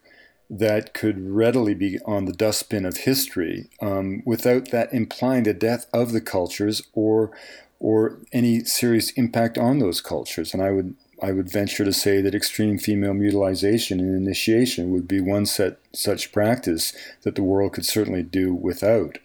A: that could readily be on the dustbin of history um, without that implying the death of the cultures or or any serious impact on those cultures. And I would I would venture to say that extreme female mutilization and initiation would be one set, such practice that the world could certainly do without.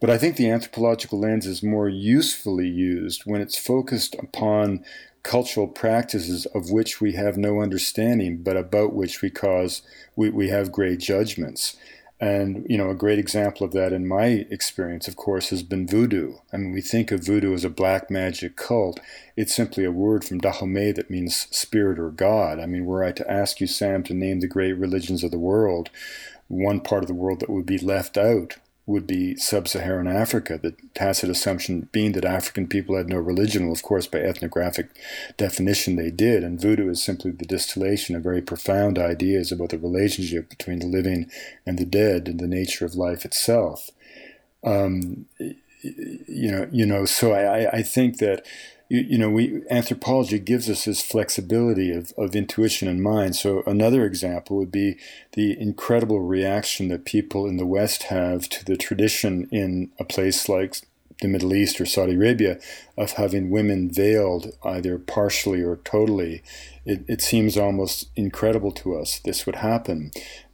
A: But I think the anthropological lens is more usefully used when it's focused upon cultural practices of which we have no understanding, but about which we cause we, we have great judgments. And, you know, a great example of that in my experience, of course, has been voodoo. I mean, we think of voodoo as a black magic cult. It's simply a word from Dahomey that means spirit or God. I mean, were I to ask you, Sam, to name the great religions of the world, one part of the world that would be left out would be sub Saharan Africa, the tacit assumption being that African people had no religion. Well, of course, by ethnographic definition, they did. And voodoo is simply the distillation of very profound ideas about the relationship between the living and the dead and the nature of life itself. Um, you know, you know. So I, I think that you, you, know, we anthropology gives us this flexibility of, of intuition and mind. So another example would be the incredible reaction that people in the West have to the tradition in a place like the Middle East or Saudi Arabia of having women veiled either partially or totally. It, it seems almost incredible to us this would happen.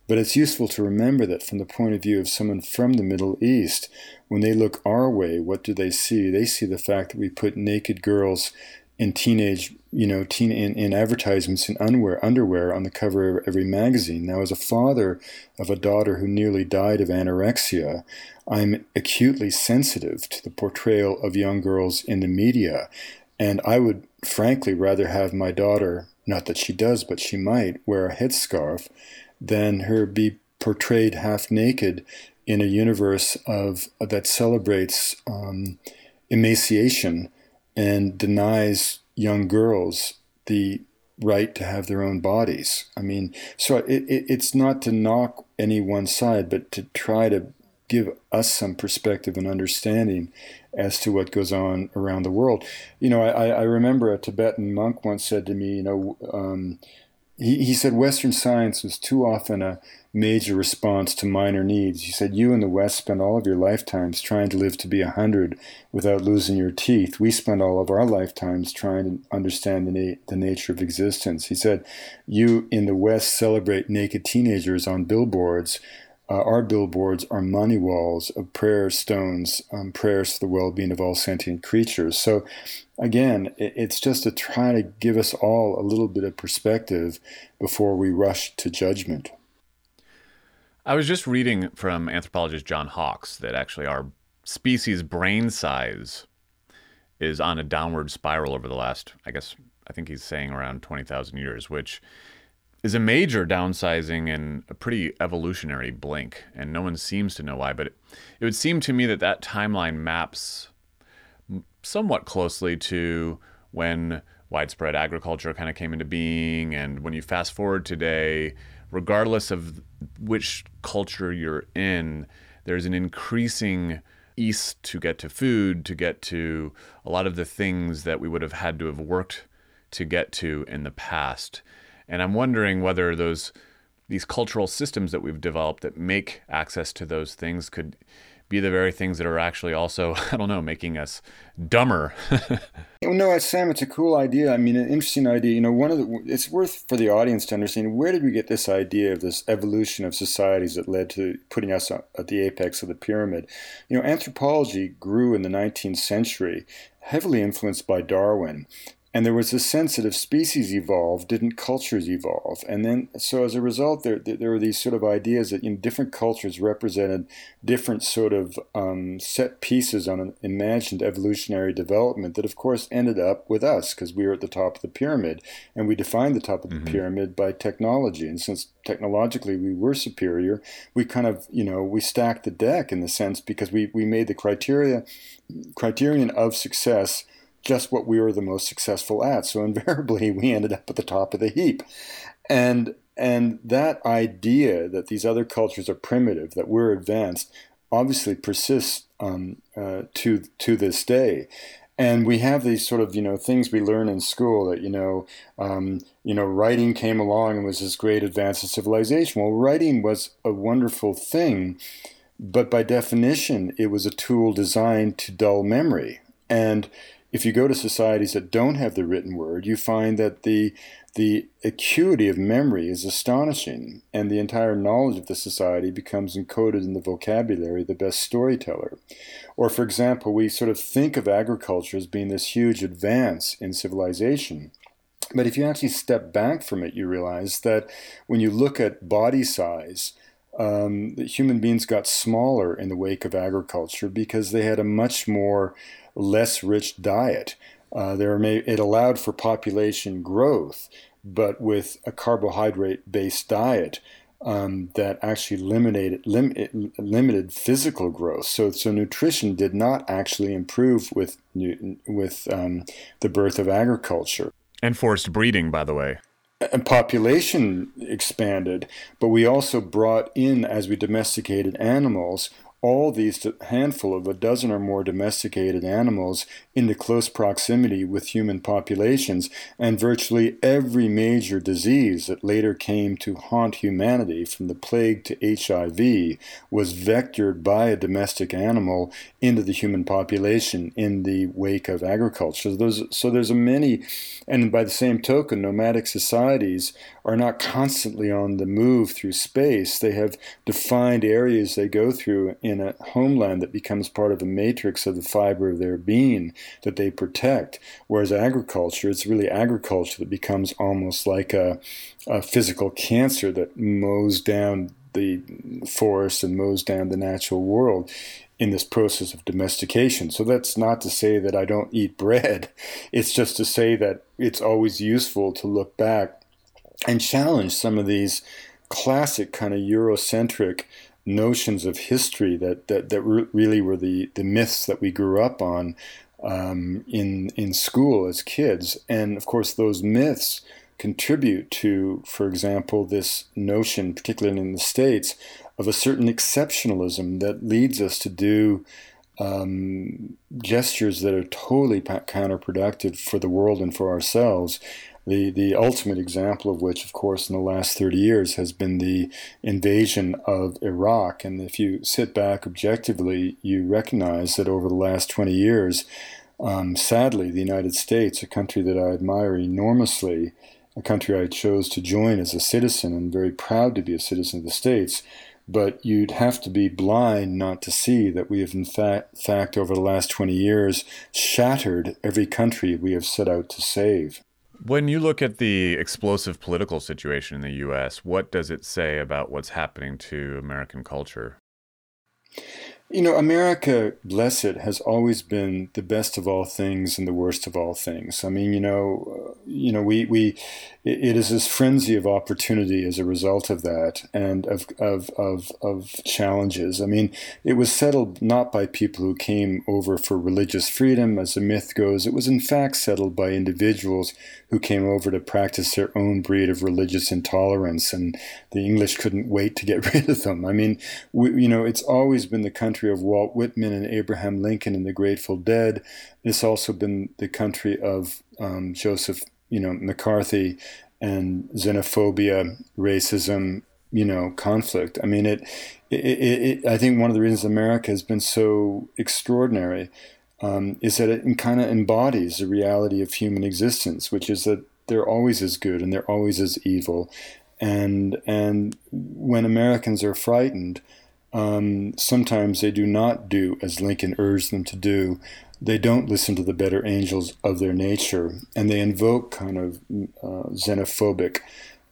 A: But it's useful to remember that from the point of view of someone from the Middle East, when they look our way, what do they see? They see the fact that we put naked girls in teenage, you know, teen in, in advertisements in underwear, underwear on the cover of every magazine. Now, as a father of a daughter who nearly died of anorexia, I'm acutely sensitive to the portrayal of young girls in the media, and I would frankly rather have my daughter, not that she does, but she might, wear a headscarf than her be portrayed half naked in a universe of that celebrates um, emaciation and denies young girls the right to have their own bodies. I mean, so it, it, it's not to knock any one side, but to try to give us some perspective and understanding as to what goes on around the world. You know, I, I remember a Tibetan monk once said to me, you know, um, he, he said Western science was too often a major response to minor needs. He said, You in the West spend all of your lifetimes trying to live to be a hundred without losing your teeth. We spend all of our lifetimes trying to understand the, na- the nature of existence. He said, You in the West celebrate naked teenagers on billboards. Uh, our billboards are mani walls of prayer stones, um, prayers for the well being of all sentient creatures. So, again, it, it's just to try to give us all a little bit of perspective before we rush to judgment.
C: I was just reading from anthropologist John Hawks that actually our species brain size is on a downward spiral over the last, I guess, I think he's saying around 20,000 years, which is a major downsizing and a pretty evolutionary blink. And no one seems to know why, but it, it would seem to me that that timeline maps somewhat closely to when widespread agriculture kind of came into being. And when you fast forward today, regardless of which culture you're in, there's an increasing east to get to food, to get to a lot of the things that we would have had to have worked to get to in the past. And I'm wondering whether those these cultural systems that we've developed that make access to those things could be the very things that are actually also, I don't know, making us dumber.
A: no, Sam, it's a cool idea. I mean, an interesting idea. You know, one of the, it's worth for the audience to understand where did we get this idea of this evolution of societies that led to putting us at the apex of the pyramid? You know, anthropology grew in the 19th century, heavily influenced by Darwin and there was a sense that if species evolve, didn't cultures evolve? And then, so as a result, there there were these sort of ideas that in different cultures represented different sort of um, set pieces on an imagined evolutionary development that, of course, ended up with us because we were at the top of the pyramid, and we defined the top of the mm-hmm. pyramid by technology. And since technologically we were superior, we kind of you know we stacked the deck in the sense because we we made the criteria criterion of success just what we were the most successful at. So invariably, we ended up at the top of the heap. And and that idea that these other cultures are primitive, that we're advanced, obviously persists um, uh, to to this day. And we have these sort of you know things we learn in school that you know um, you know writing came along and was this great advance of civilization. Well, writing was a wonderful thing, but by definition, it was a tool designed to dull memory. And if you go to societies that don't have the written word, you find that the the acuity of memory is astonishing, and the entire knowledge of the society becomes encoded in the vocabulary of the best storyteller. Or, for example, we sort of think of agriculture as being this huge advance in civilization. But if you actually step back from it, you realize that when you look at body size, um, human beings got smaller in the wake of agriculture because they had a much more less rich diet. Uh, there may, it allowed for population growth, but with a carbohydrate-based diet um, that actually limited lim- limited physical growth. So, so nutrition did not actually improve with with um, the birth of agriculture
C: and forced breeding, by the way
A: and population expanded, but we also brought in, as we domesticated animals, all these handful of a dozen or more domesticated animals into close proximity with human populations, and virtually every major disease that later came to haunt humanity, from the plague to HIV, was vectored by a domestic animal into the human population in the wake of agriculture. So there's, so there's a many, and by the same token, nomadic societies are not constantly on the move through space. They have defined areas they go through in a homeland that becomes part of the matrix of the fiber of their being that they protect. Whereas agriculture, it's really agriculture that becomes almost like a, a physical cancer that mows down the forest and mows down the natural world in this process of domestication. So that's not to say that I don't eat bread. It's just to say that it's always useful to look back and challenge some of these classic kind of Eurocentric notions of history that that, that re- really were the, the myths that we grew up on um, in in school as kids, and of course those myths contribute to, for example, this notion, particularly in the states, of a certain exceptionalism that leads us to do um, gestures that are totally counterproductive for the world and for ourselves The, the ultimate example of which, of course, in the last 30 years has been the invasion of Iraq. And if you sit back objectively, you recognize that over the last 20 years, um, sadly, the United States, a country that I admire enormously, a country I chose to join as a citizen and very proud to be a citizen of the States, but you'd have to be blind not to see that we have, in fact, fact, over the last 20 years, shattered every country we have set out to save.
C: When you look at the explosive political situation in the U.S., what does it say about what's happening to American culture?
A: You know, America, bless it, has always been the best of all things and the worst of all things. I mean, you know, uh, you know, we, we it is this frenzy of opportunity as a result of that and of, of, of, of challenges. I mean, it was settled not by people who came over for religious freedom, as the myth goes. It was in fact settled by individuals who came over to practice their own breed of religious intolerance, and the English couldn't wait to get rid of them. I mean, we, you know, it's always been the country of Walt Whitman and Abraham Lincoln and the Grateful Dead. It's also been the country of um, Joseph, you know, McCarthy and xenophobia, racism, you know, conflict. I mean, it, it, it, it I think one of the reasons America has been so extraordinary um, is that it kind of embodies the reality of human existence, which is that they're always as good and they're always as evil. And, and when Americans are frightened, um, sometimes they do not do as Lincoln urged them to do. They don't listen to the better angels of their nature, and they invoke kind of uh, xenophobic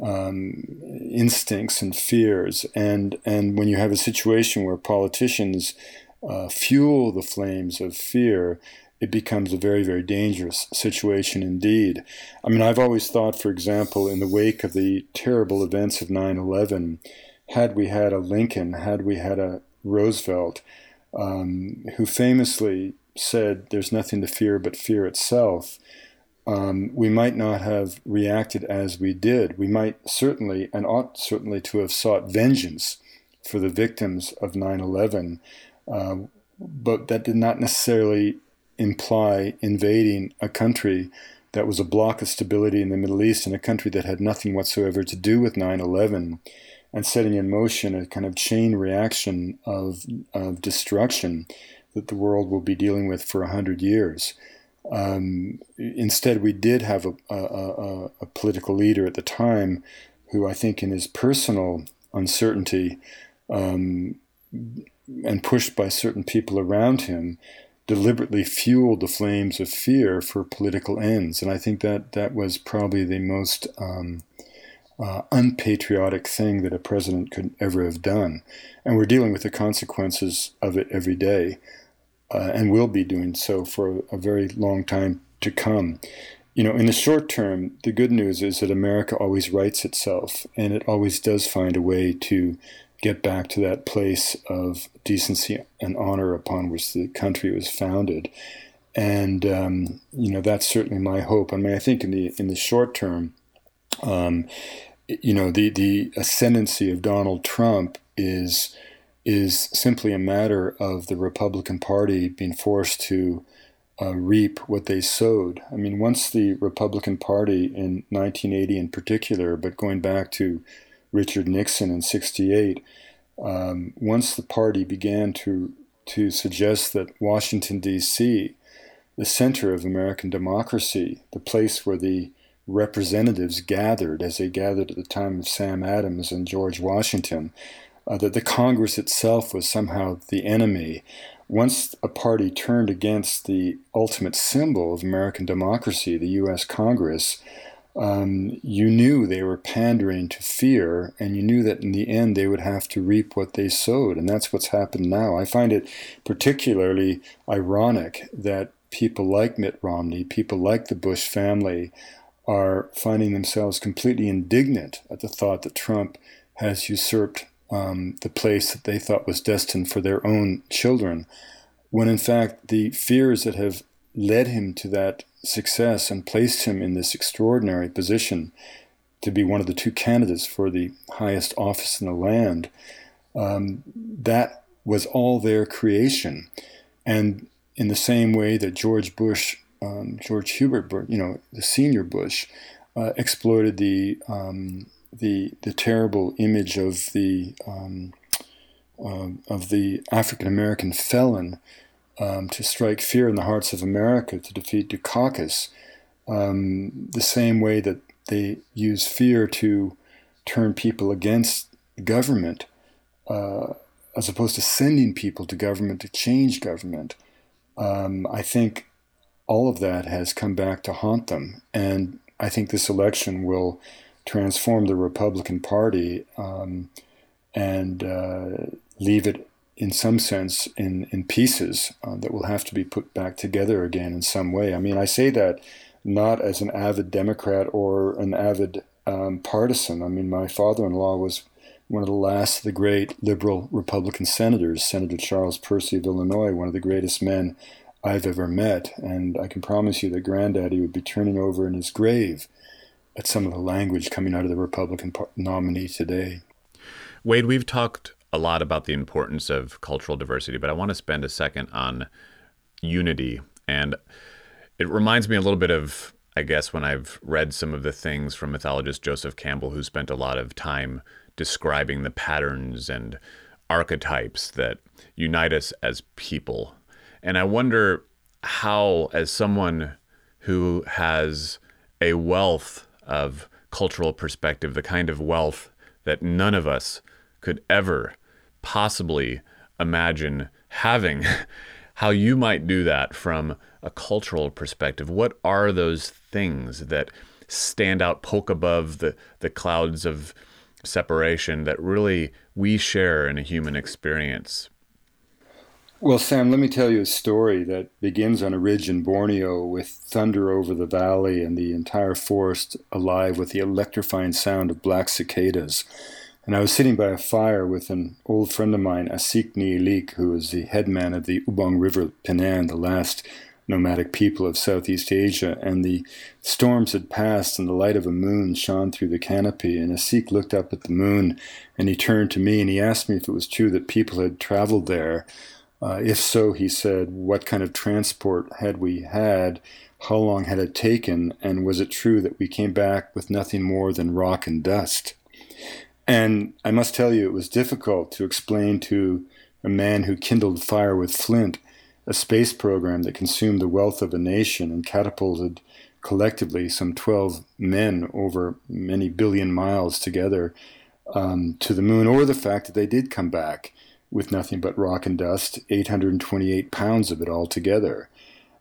A: um, instincts and fears. And and when you have a situation where politicians uh, fuel the flames of fear, it becomes a very, very dangerous situation indeed. I mean, I've always thought, for example, in the wake of the terrible events of 9 11, had we had a Lincoln, had we had a Roosevelt, um, who famously said, There's nothing to fear but fear itself. Um, we might not have reacted as we did. We might certainly and ought certainly to have sought vengeance for the victims of 9 11 uh, but that did not necessarily imply invading a country that was a block of stability in the Middle East and a country that had nothing whatsoever to do with 9 11 and setting in motion a kind of chain reaction of, of destruction that the world will be dealing with for a 100 years. Um, instead, we did have a, a, a, a, political leader at the time who I think, in his personal uncertainty, um, and pushed by certain people around him, deliberately fueled the flames of fear for political ends. And I think that that was probably the most um, uh, unpatriotic thing that a president could ever have done. And we're dealing with the consequences of it every day, uh, and will be doing so for a very long time to come. You know, in the short term, the good news is that America always rights itself, and it always does find a way to get back to that place of decency and honor upon which the country was founded. And um, you know that's certainly my hope. I mean, I think in the in the short term, um, you know, the the ascendancy of Donald Trump is is simply a matter of the Republican Party being forced to uh, reap what they sowed. I mean, once the Republican Party in 1980 in particular, but going back to Richard Nixon in 68, um, once the party began to, to suggest that Washington, D.C., the center of American democracy, the place where the representatives gathered, as they gathered at the time of Sam Adams and George Washington, uh, that the Congress itself was somehow the enemy. Once a party turned against the ultimate symbol of American democracy, the U.S. Congress, um, you knew they were pandering to fear, and you knew that in the end they would have to reap what they sowed. And that's what's happened now. I find it particularly ironic that people like Mitt Romney, people like the Bush family, are finding themselves completely indignant at the thought that Trump has usurped um, the place that they thought was destined for their own children, when in fact the fears that have led him to that success and placed him in this extraordinary position to be one of the two candidates for the highest office in the land, um, that was all their creation. And in the same way that George Bush, um, George Herbert, you know, the senior Bush, uh, exploited the um, the the terrible image of the um, uh, of the African American felon um, to strike fear in the hearts of America to defeat Dukakis, um, the same way that they use fear to turn people against government, uh, as opposed to sending people to government to change government. Um, I think all of that has come back to haunt them, and I think this election will transform the Republican Party um, and uh, leave it in some sense in, in pieces uh, that will have to be put back together again in some way. I mean, I say that not as an avid Democrat or an avid um, partisan. I mean, my father in law was one of the last of the great liberal Republican senators, Senator Charles Percy of Illinois, one of the greatest men I've ever met. And I can promise you that Granddaddy would be turning over in his grave at some of the language coming out of the Republican nominee today.
C: Wade, we've talked a lot about the importance of cultural diversity, but I want to spend a second on unity. And it reminds me a little bit of, I guess, when I've read some of the things from mythologist Joseph Campbell, who spent a lot of time describing the patterns and archetypes that unite us as people. And I wonder how, as someone who has a wealth of cultural perspective, the kind of wealth that none of us could ever possibly imagine having, how you might do that from a cultural perspective. What are those things that stand out, poke above the, the clouds of separation that really we share in a human experience?
A: Well, Sam, let me tell you a story that begins on a ridge in Borneo with thunder over the valley and the entire forest alive with the electrifying sound of black cicadas. And I was sitting by a fire with an old friend of mine, Asik Nyelik, who was the headman of the Ubong River Penan, the last nomadic people of Southeast Asia, and the storms had passed and the light of a moon shone through the canopy. And Asik looked up at the moon and he turned to me and he asked me if it was true that people had traveled there uh, if so, he said, what kind of transport had we had? How long had it taken? And was it true that we came back with nothing more than rock and dust? And I must tell you, it was difficult to explain to a man who kindled fire with flint a space program that consumed the wealth of a nation and catapulted collectively some 12 men over many billion miles together um, to the moon, or the fact that they did come back with nothing but rock and dust, 828 pounds of it altogether.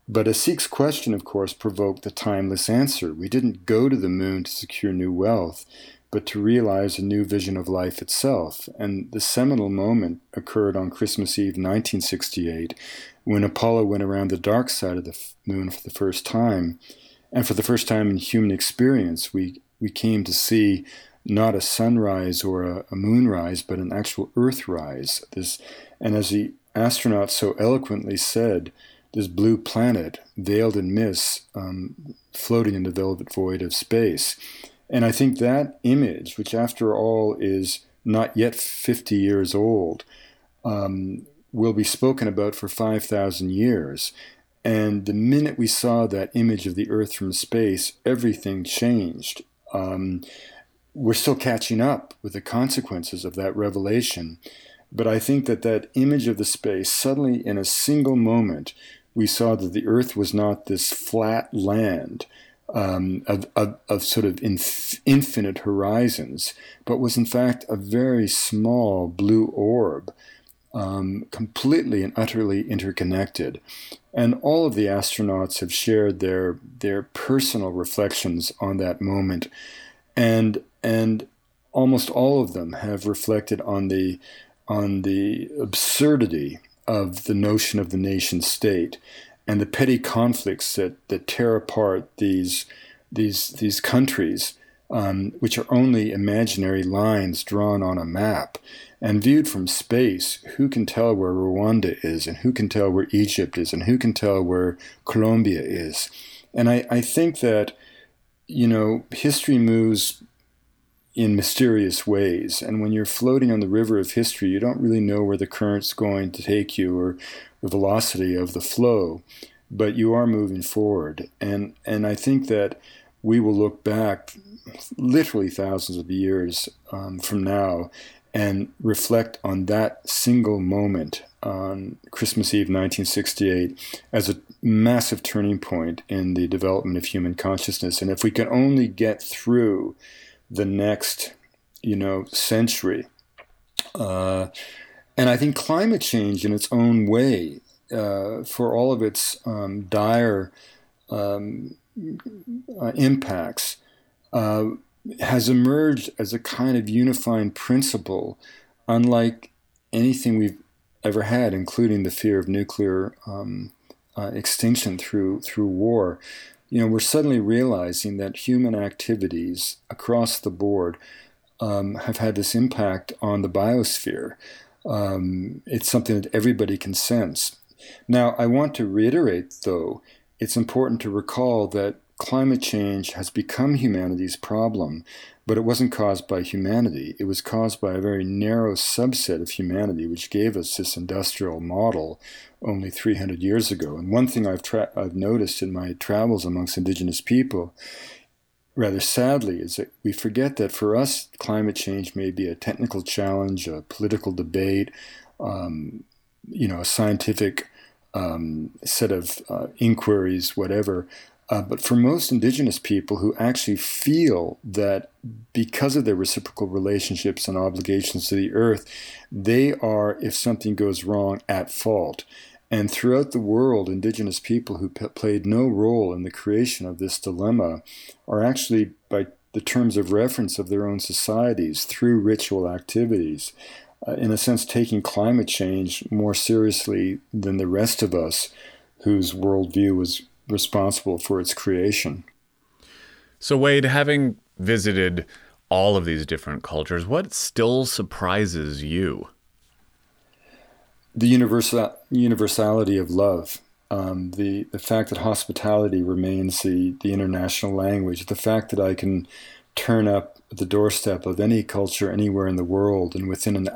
A: But Asik's question, of course, provoked the timeless answer. We didn't go to the moon to secure new wealth, but to realize a new vision of life itself. And the seminal moment occurred on Christmas Eve 1968 when Apollo went around the dark side of the moon for the first time. And for the first time in human experience, we, we came to see not a sunrise or a, a moonrise, but an actual Earthrise. This, and as the astronaut so eloquently said, this blue planet veiled in mist, um, floating in the velvet void of space. And I think that image, which after all is not yet 50 years old, um, will be spoken about for 5,000 years. And the minute we saw that image of the Earth from space, everything changed. Um, we're still catching up with the consequences of that revelation. But I think that that image of the space, suddenly in a single moment, we saw that the earth was not this flat land um, of, of, of, sort of inf- infinite horizons, but was in fact a very small blue orb, um, completely and utterly interconnected. And all of the astronauts have shared their, their personal reflections on that moment. And and almost all of them have reflected on the on the absurdity of the notion of the nation state and the petty conflicts that, that tear apart these these these countries, um, which are only imaginary lines drawn on a map. And viewed from space, who can tell where Rwanda is, and who can tell where Egypt is, and who can tell where Colombia is? And I, I think that, you know, history moves in mysterious ways. And when you're floating on the river of history, you don't really know where the current's going to take you or the velocity of the flow, but you are moving forward. And and I think that we will look back literally thousands of years um, from now and reflect on that single moment on Christmas Eve 1968 as a massive turning point in the development of human consciousness. And if we can only get through the next, you know, century, uh, and I think climate change in its own way, uh, for all of its um, dire um, uh, impacts, uh, has emerged as a kind of unifying principle, unlike anything we've ever had, including the fear of nuclear um, uh, extinction through through war. You know, we're suddenly realizing that human activities across the board um, have had this impact on the biosphere. Um, it's something that everybody can sense. Now, I want to reiterate, though, it's important to recall that climate change has become humanity's problem, but it wasn't caused by humanity. It was caused by a very narrow subset of humanity, which gave us this industrial model only 300 years ago. And one thing I've, tra- I've noticed in my travels amongst indigenous people, rather sadly, is that we forget that for us, climate change may be a technical challenge, a political debate, um, you know, a scientific um, set of uh, inquiries, whatever. Uh, but for most indigenous people who actually feel that because of their reciprocal relationships and obligations to the earth, they are, if something goes wrong, at fault. And throughout the world, indigenous people who p- played no role in the creation of this dilemma are actually, by the terms of reference of their own societies, through ritual activities, uh, in a sense, taking climate change more seriously than the rest of us whose worldview was responsible for its creation.
C: So, Wade, having visited all of these different cultures, what still surprises you?
A: The universal, universality of love, um, the, the fact that hospitality remains the, the international language, the fact that I can turn up the doorstep of any culture anywhere in the world and within an,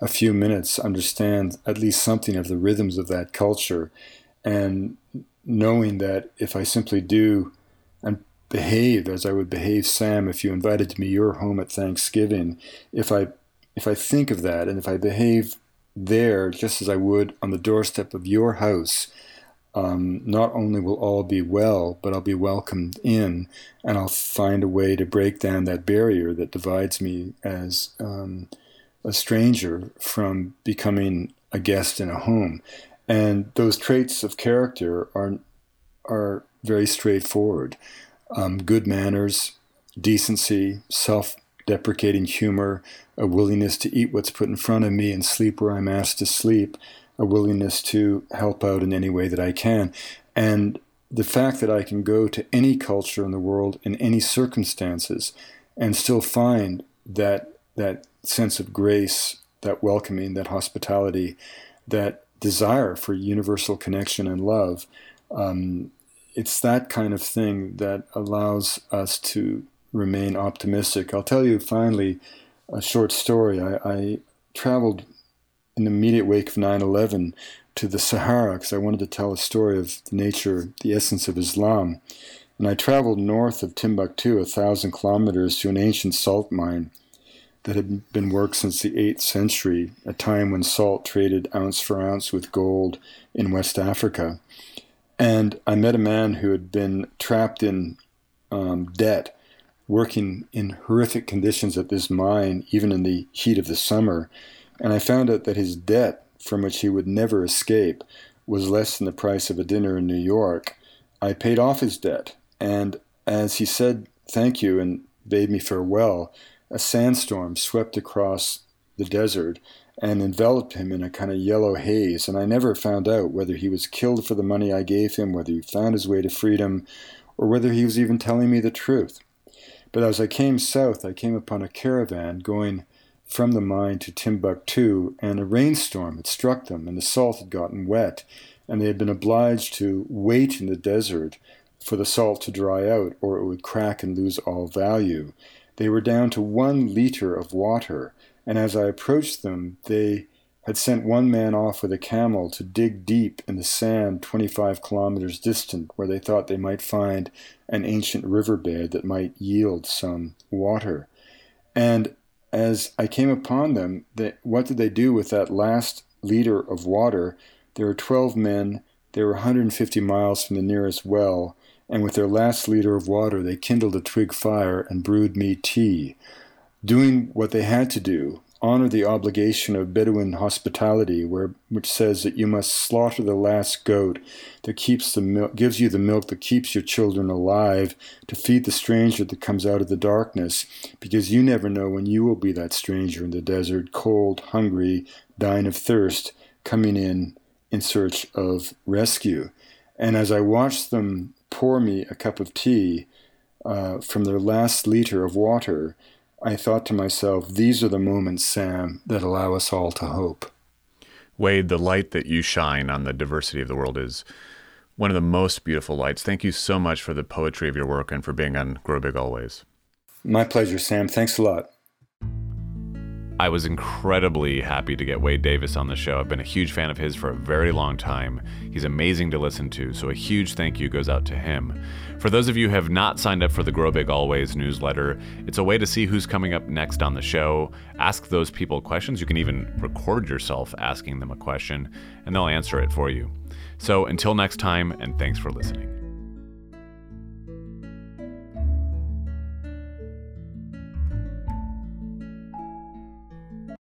A: a few minutes understand at least something of the rhythms of that culture and knowing that if I simply do and behave as I would behave, Sam, if you invited me your home at Thanksgiving, if I if I think of that and if I behave there just as I would on the doorstep of your house, um, not only will all be well, but I'll be welcomed in, and I'll find a way to break down that barrier that divides me as um, a stranger from becoming a guest in a home. And those traits of character are are very straightforward. Um, good manners, decency, self-deprecating humor, a willingness to eat what's put in front of me and sleep where I'm asked to sleep, a willingness to help out in any way that I can, and the fact that I can go to any culture in the world in any circumstances and still find that that sense of grace, that welcoming, that hospitality, that desire for universal connection and love. Um, it's that kind of thing that allows us to remain optimistic. I'll tell you finally a short story. I, I traveled in the immediate wake of 9 11 to the Sahara because I wanted to tell a story of the nature, the essence of Islam. And I traveled north of Timbuktu, a thousand kilometers, to an ancient salt mine that had been worked since the 8th century, a time when salt traded ounce for ounce with gold in West Africa. And I met a man who had been trapped in um, debt, working in horrific conditions at this mine, even in the heat of the summer. And I found out that his debt, from which he would never escape, was less than the price of a dinner in New York. I paid off his debt, and as he said thank you and bade me farewell, a sandstorm swept across the desert and enveloped him in a kind of yellow haze. And I never found out whether he was killed for the money I gave him, whether he found his way to freedom, or whether he was even telling me the truth. But as I came south, I came upon a caravan going from the mine to Timbuktu, and a rainstorm had struck them, and the salt had gotten wet, and they had been obliged to wait in the desert for the salt to dry out, or it would crack and lose all value. They were down to one liter of water, and as I approached them, they had sent one man off with a camel to dig deep in the sand 25 kilometers distant where they thought they might find an ancient riverbed that might yield some water. And as I came upon them, they, what did they do with that last liter of water? There were 12 men, they were 150 miles from the nearest well, and with their last liter of water, they kindled a twig fire and brewed me tea. Doing what they had to do, honor the obligation of Bedouin hospitality, where, which says that you must slaughter the last goat that keeps the gives you the milk that keeps your children alive, to feed the stranger that comes out of the darkness, because you never know when you will be that stranger in the desert, cold, hungry, dying of thirst, coming in in search of rescue. And as I watched them pour me a cup of tea uh, from their last liter of water, I thought to myself, these are the moments, Sam, that allow us all to hope.
C: Wade, the light that you shine on the diversity of the world is one of the most beautiful lights. Thank you so much for the poetry of your work and for being on Grow Big Always.
A: My pleasure, Sam. Thanks a lot.
C: I was incredibly happy to get Wade Davis on the show. I've been a huge fan of his for a very long time. He's amazing to listen to, so a huge thank you goes out to him. For those of you who have not signed up for the Grow Big Always newsletter, it's a way to see who's coming up next on the show. Ask those people questions. You can even record yourself asking them a question, and they'll answer it for you. So until next time, and thanks for listening.